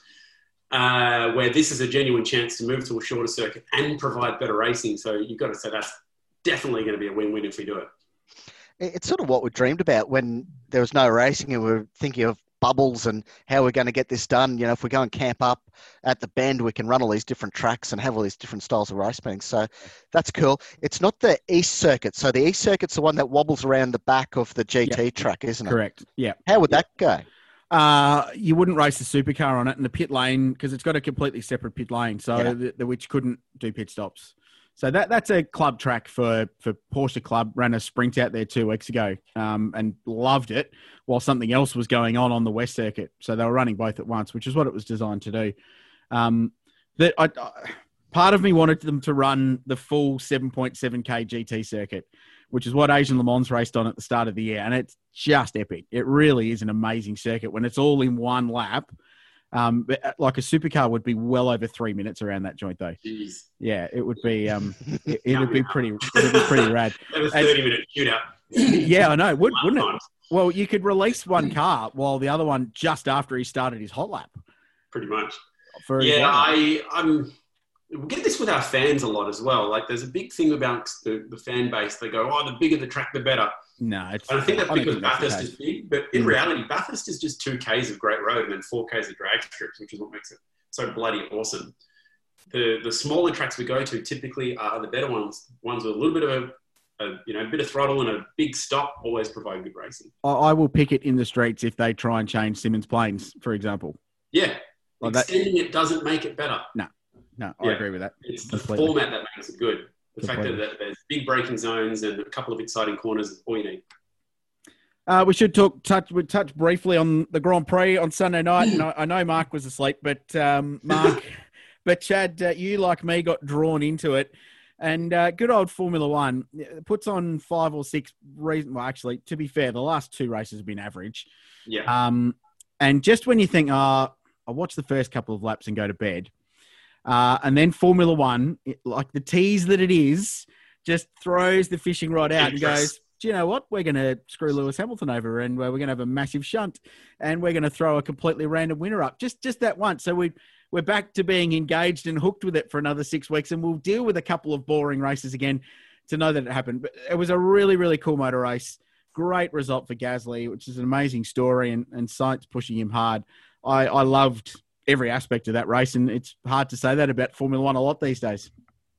S9: Uh, where this is a genuine chance to move to a shorter circuit and provide better racing, so you've got to say that's definitely going to be a win-win if we do it.
S8: It- It's sort of what we dreamed about when there was no racing and we were thinking of bubbles and how we're going to get this done. You know, if we go and camp up at the bend, we can run all these different tracks and have all these different styles of race being. So that's cool. It's not the East Circuit. So the East Circuit's the one that wobbles around the back of the GT track, isn't it?
S2: Correct. Yeah.
S8: How would that go?
S2: Uh, you wouldn't race the supercar on it in the pit lane because it's got a completely separate pit lane, so
S8: Yeah.
S2: the, the, which couldn't do pit stops. So that that's a club track for for Porsche Club. Ran a sprint out there two weeks ago, um, and loved it. While something else was going on on the West Circuit, so they were running both at once, which is what it was designed to do. Um, that I, I, part of me wanted them to run the full 7.7k GT circuit, which is what Asian Le Mans raced on at the start of the year, and it's just epic. It really is an amazing circuit when it's all in one lap. Um, uh, like a supercar would be well over three minutes around that joint, though.
S9: Jeez,
S2: Yeah, it would be. Um, it, it would be pretty. It would be pretty rad.
S9: that was
S2: And-
S9: thirty-minute shootout.
S2: Yeah, I know. Would wouldn't it? Well, you could release one car while the other one just after he started his hot lap.
S9: Pretty much.
S2: For
S9: yeah,
S2: example.
S9: I I'm we get this with our fans a lot as well. Like there's a big thing about the, the fan base. They go, oh, the bigger the track, the better.
S2: No,
S9: I think that's
S2: I
S9: because
S2: think that's
S9: Bathurst is big, but in
S2: Mm.
S9: reality, Bathurst is just two Ks of great road and then four Ks of drag strips, which is what makes it so bloody awesome. The the smaller tracks we go to typically are the better ones, ones with a little bit of a, a you know a bit of throttle and a big stop always provide good racing.
S2: I, I will pick it in the streets if they try and change Symmons Plains, for example.
S9: Yeah,
S2: Like that-
S9: extending it doesn't make it better.
S2: No, I
S9: Yeah.
S2: agree with that.
S9: It's the format that makes it good. The fact that there's big braking zones and a couple of exciting corners is all you need.
S2: Uh, we should talk touch we touch briefly on the Grand Prix on Sunday night. And I, I know Mark was asleep, but um, Mark, but Chad, uh, you like me got drawn into it, and uh, good old Formula One puts on five or six reason. Well, actually, to be fair, the last two races have been average.
S9: Yeah.
S2: Um, and just when you think, ah, I'll watch the first couple of laps and go to bed, uh, and then Formula One, it, like the tease that it is, just throws the fishing rod out and goes, do you know what? We're going to screw Lewis Hamilton over, and uh, we're going to have a massive shunt, and we're going to throw a completely random winner up, just just that once. So we we're back to being engaged and hooked with it for another six weeks, and we'll deal with a couple of boring races again to know that it happened. But it was a really really cool motor race. Great result for Gasly, which is an amazing story, and and Sainz pushing him hard. I I loved every aspect of that race, and it's hard to say that about Formula One a lot these days.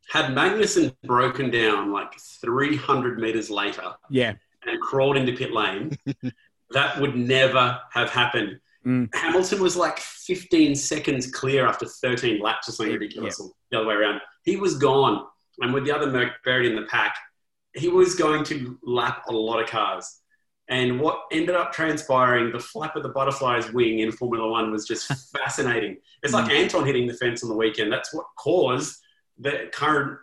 S9: Had Magnussen broken down like 300 meters later
S2: Yeah,
S9: and crawled into pit lane, that would never have happened.
S2: Mm.
S9: Hamilton was like 15 seconds clear after 13 laps or something ridiculous, or the other way around. He was gone. And with the other Merc buried in the pack, he was going to lap a lot of cars. And what ended up transpiring, the flap of the butterfly's wing in Formula One was just fascinating. It's like hmm. Anton hitting the fence on the weekend. That's what caused the current,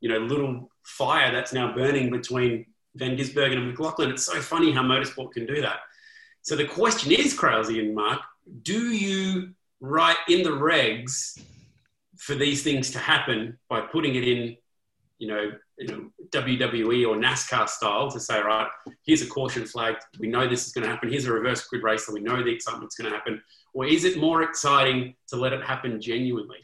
S9: you know, little fire that's now burning between Van Gisbergen and McLaughlin. It's so funny how motorsport can do that. So the question is, Krause and Mark, do you write in the regs for these things to happen by putting it in, you know, you know, WWE or NASCAR style to say, right, here's a caution flag. We know this is going to happen. Here's a reverse grid race, so we know the excitement's going to happen. Or is it more exciting to let it happen genuinely?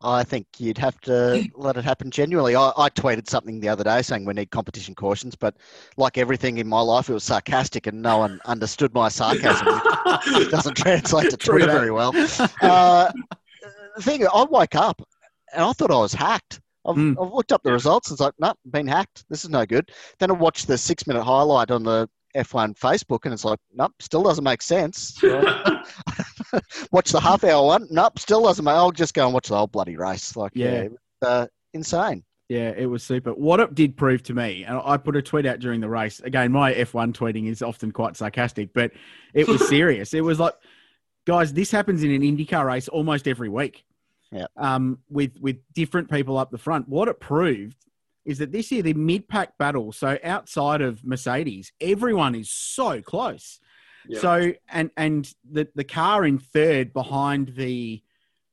S8: I think you'd have to let it happen genuinely. I, I tweeted something the other day saying we need competition cautions, but like everything in my life, it was sarcastic and no one understood my sarcasm. It doesn't translate to Twitter very well. Uh, the thing, I woke up and I thought I was hacked. I've,
S2: Mm.
S8: I've looked up the results it's like, nope, been hacked. This is no good. Then I watched the six minute highlight on the F1 Facebook and it's like, nope, still doesn't make sense. watch the half hour one. Nope, still doesn't make. I'll just go and watch the whole bloody race. Like,
S2: Yeah.
S8: yeah, was, uh, insane.
S2: Yeah, it was super. What it did prove to me, and I put a tweet out during the race. Again, my F1 tweeting is often quite sarcastic, but it was serious. it was like, guys, this happens in an IndyCar race almost every week.
S8: Yeah.
S2: Um, with with different people up the front. What it proved is that this year the mid pack battle, so outside of Mercedes, everyone is so close. So and and the the car in third behind the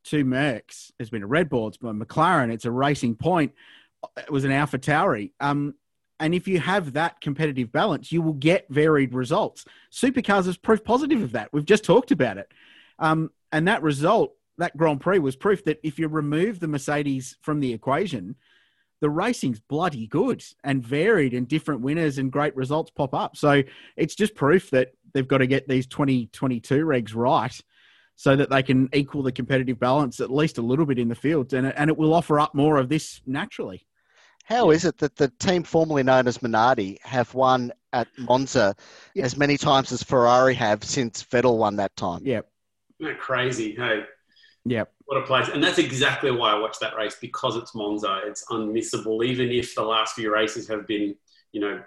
S2: two Mercs has been a Red Bull, it's been McLaren, it's a Racing Point, it was an Alpha Tauri. Um, and if you have that competitive balance, you will get varied results. Supercars is proof positive of that. We've just talked about it. Um, and that result, that Grand Prix, was proof that if you remove the Mercedes from the equation, the racing's bloody good and varied, and different winners and great results pop up. So it's just proof that they've got to get these 2022 regs right so that they can equal the competitive balance at least a little bit in the field. And, it- and it will offer up more of this naturally.
S8: How is it that the team formerly known as Minardi have won at Monza
S2: Yeah.
S8: as many times as Ferrari have since Vettel won that time?
S2: Yep.
S9: Isn't that crazy? Hey,
S2: Yep.
S9: what a place. And that's exactly why I watched that race because it's Monza. It's unmissable, even if the last few races have been, you know,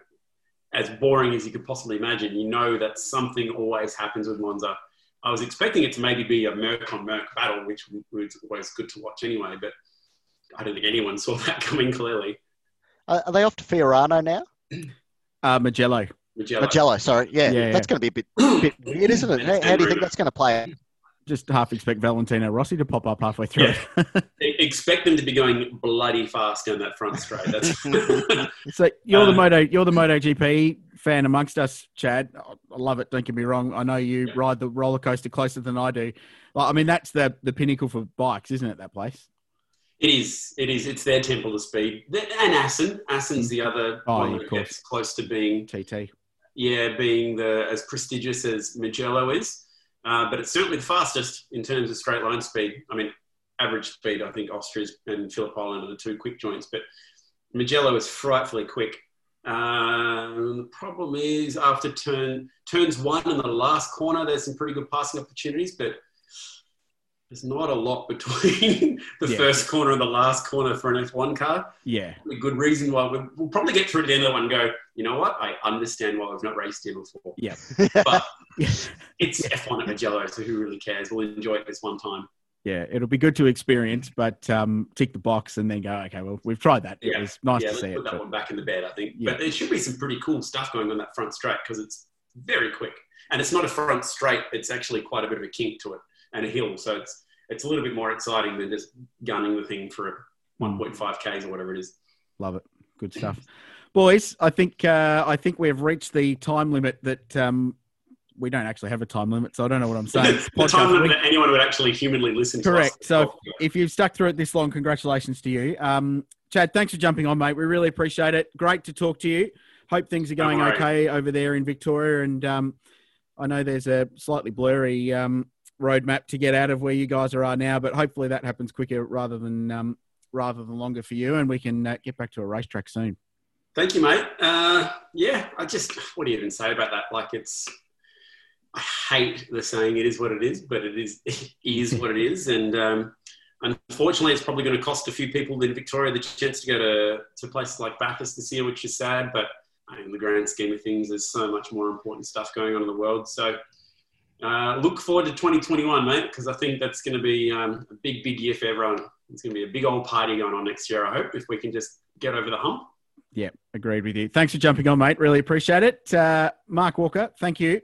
S9: as boring as you could possibly imagine. You know that something always happens with Monza. I was expecting it to maybe be a Merc on Merc battle, which was always good to watch anyway, but I don't think anyone saw that coming clearly.
S8: Uh, are they off to Fiorano now?
S2: Uh, Mugello.
S9: Mugello.
S8: Mugello, sorry. Yeah,
S2: Yeah,
S8: that's going to be a bit, bit weird, isn't it? How, how do you think that's going to play out?
S2: Just half expect Valentino Rossi to pop up halfway through.
S9: E- Expect them to be going bloody fast down that front straight. That's
S2: so you're the
S9: Uh,
S2: moto, you're the Moto MotoGP fan amongst us, Chad. I love it. Don't get me wrong. I know you
S9: Yeah.
S2: ride the roller coaster closer than I do. Like, I mean, that's the the pinnacle for bikes, isn't it? That place.
S9: It is. It is. It's their temple of speed. And Assen. Assen's the other
S2: Oh,
S9: one
S2: yeah,
S9: that
S2: of course.
S9: gets close to being,
S2: TT.
S9: yeah, being the as prestigious as Mugello is. Uh, but it's certainly the fastest in terms of straight line speed. I mean, average speed, I think Austria's and Phillip Island are the two quick joints, but Mugello is frightfully quick. Um, the problem is after turn turns one and the last corner, there's some pretty good passing opportunities, but there's not a lot between the
S2: Yeah.
S9: first corner and the last corner for an F1 car.
S2: Yeah.
S9: A good reason why we- we'll probably get through to the end of the one and go, you know what? I understand why we've not raced here before.
S2: Yeah.
S9: But it's F1 at Mugello, so who really cares? We'll enjoy it this one time.
S2: Yeah, it'll be good to experience, but um, tick the box and then go. Okay, well, we've tried that. It
S9: Yeah.
S2: was nice
S9: yeah,
S2: to
S9: let's
S2: see
S9: put
S2: it.
S9: that
S2: but-
S9: one back in the bed, I think.
S2: Yeah.
S9: But there should be some pretty cool stuff going on that front straight because it's very quick. And it's not a front straight, it's actually quite a bit of a kink to it and a hill. So it's it's a little bit more exciting than just gunning the thing for 1.5 Ks or whatever it is.
S2: Love it. Good stuff, boys. I think uh, I think we have reached the time limit that um, we don't actually have a time limit, so I don't know what I'm saying.
S9: The time limit that anyone would actually humanly listen to
S2: Correct. So if you've stuck through it this long, congratulations to you. Um, Chad, thanks for jumping on, mate. We really appreciate it. Great to talk to you. Hope things are going okay over there in Victoria. And um, I know there's a slightly blurry um, roadmap to get out of where you guys are now, but hopefully that happens quicker rather than um, rather than longer for you, and we can uh, get back to a racetrack soon.
S9: Thank you, mate. Uh, yeah, I just, what do you even say about that? Like, it's, I hate the saying it is what it is, but it is, it is what it is. And um, unfortunately, it's probably going to cost a few people in Victoria the chance to go to, to places like Bathurst this year, which is sad. But in the grand scheme of things, there's so much more important stuff going on in the world. So uh, look forward to 2021, mate, because I think that's going to be um, a big, big year for everyone. It's going to be a big old party going on next year, I hope, if we can just get over the hump.
S2: Yeah, agreed with you. Thanks for jumping on, mate. Really appreciate it. Uh, Mark Walker, thank you.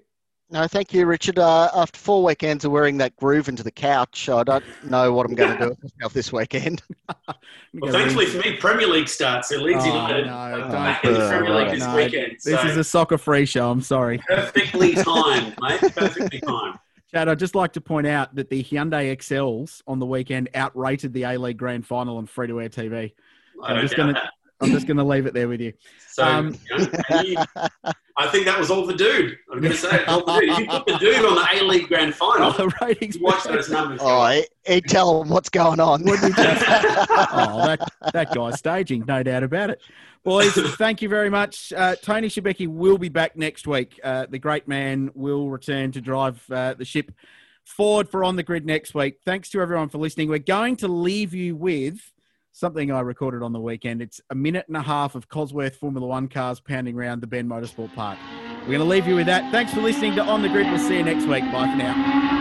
S8: No, thank you, Richard. Uh, after four weekends of wearing that groove into the couch, I don't know what I'm going to do with myself this weekend.
S9: Well, thankfully for me, Premier League starts. So Leeds
S2: Oh,
S9: United
S2: no,
S9: are
S2: don't
S9: back in the Premier
S8: it.
S9: League this
S2: No,
S9: weekend.
S2: This
S9: so
S2: is a soccer free show. I'm sorry.
S9: perfectly timed, mate. Perfectly timed.
S2: Chad, I'd just like to point out that the Hyundai Excels on the weekend outrated the A League Grand Final on free to air TV.
S9: I
S2: I'm just gonna-
S9: that.
S2: I'm just going to leave it there with you.
S9: So
S2: Um,
S9: you I think that was all the dude. I'm going to say it's all the dude. If you put the dude on the A League Grand Final,
S2: Oh, the ratings.
S9: you watch those numbers. go
S8: Oh,
S9: up.
S8: he, he'd tell them what's going on.
S2: oh, that that guy's staging, no doubt about it. Boys, thank you very much. Uh, Tony Shebeki will be back next week. Uh, the great man will return to drive uh, the ship forward for On the Grid next week. Thanks to everyone for listening. We're going to leave you with something I recorded on the weekend. It's a minute and a half of Cosworth Formula One cars pounding around the Bend Motorsport Park. We're going to leave you with that. Thanks for listening to On the Grid. We'll see you next week. Bye for now.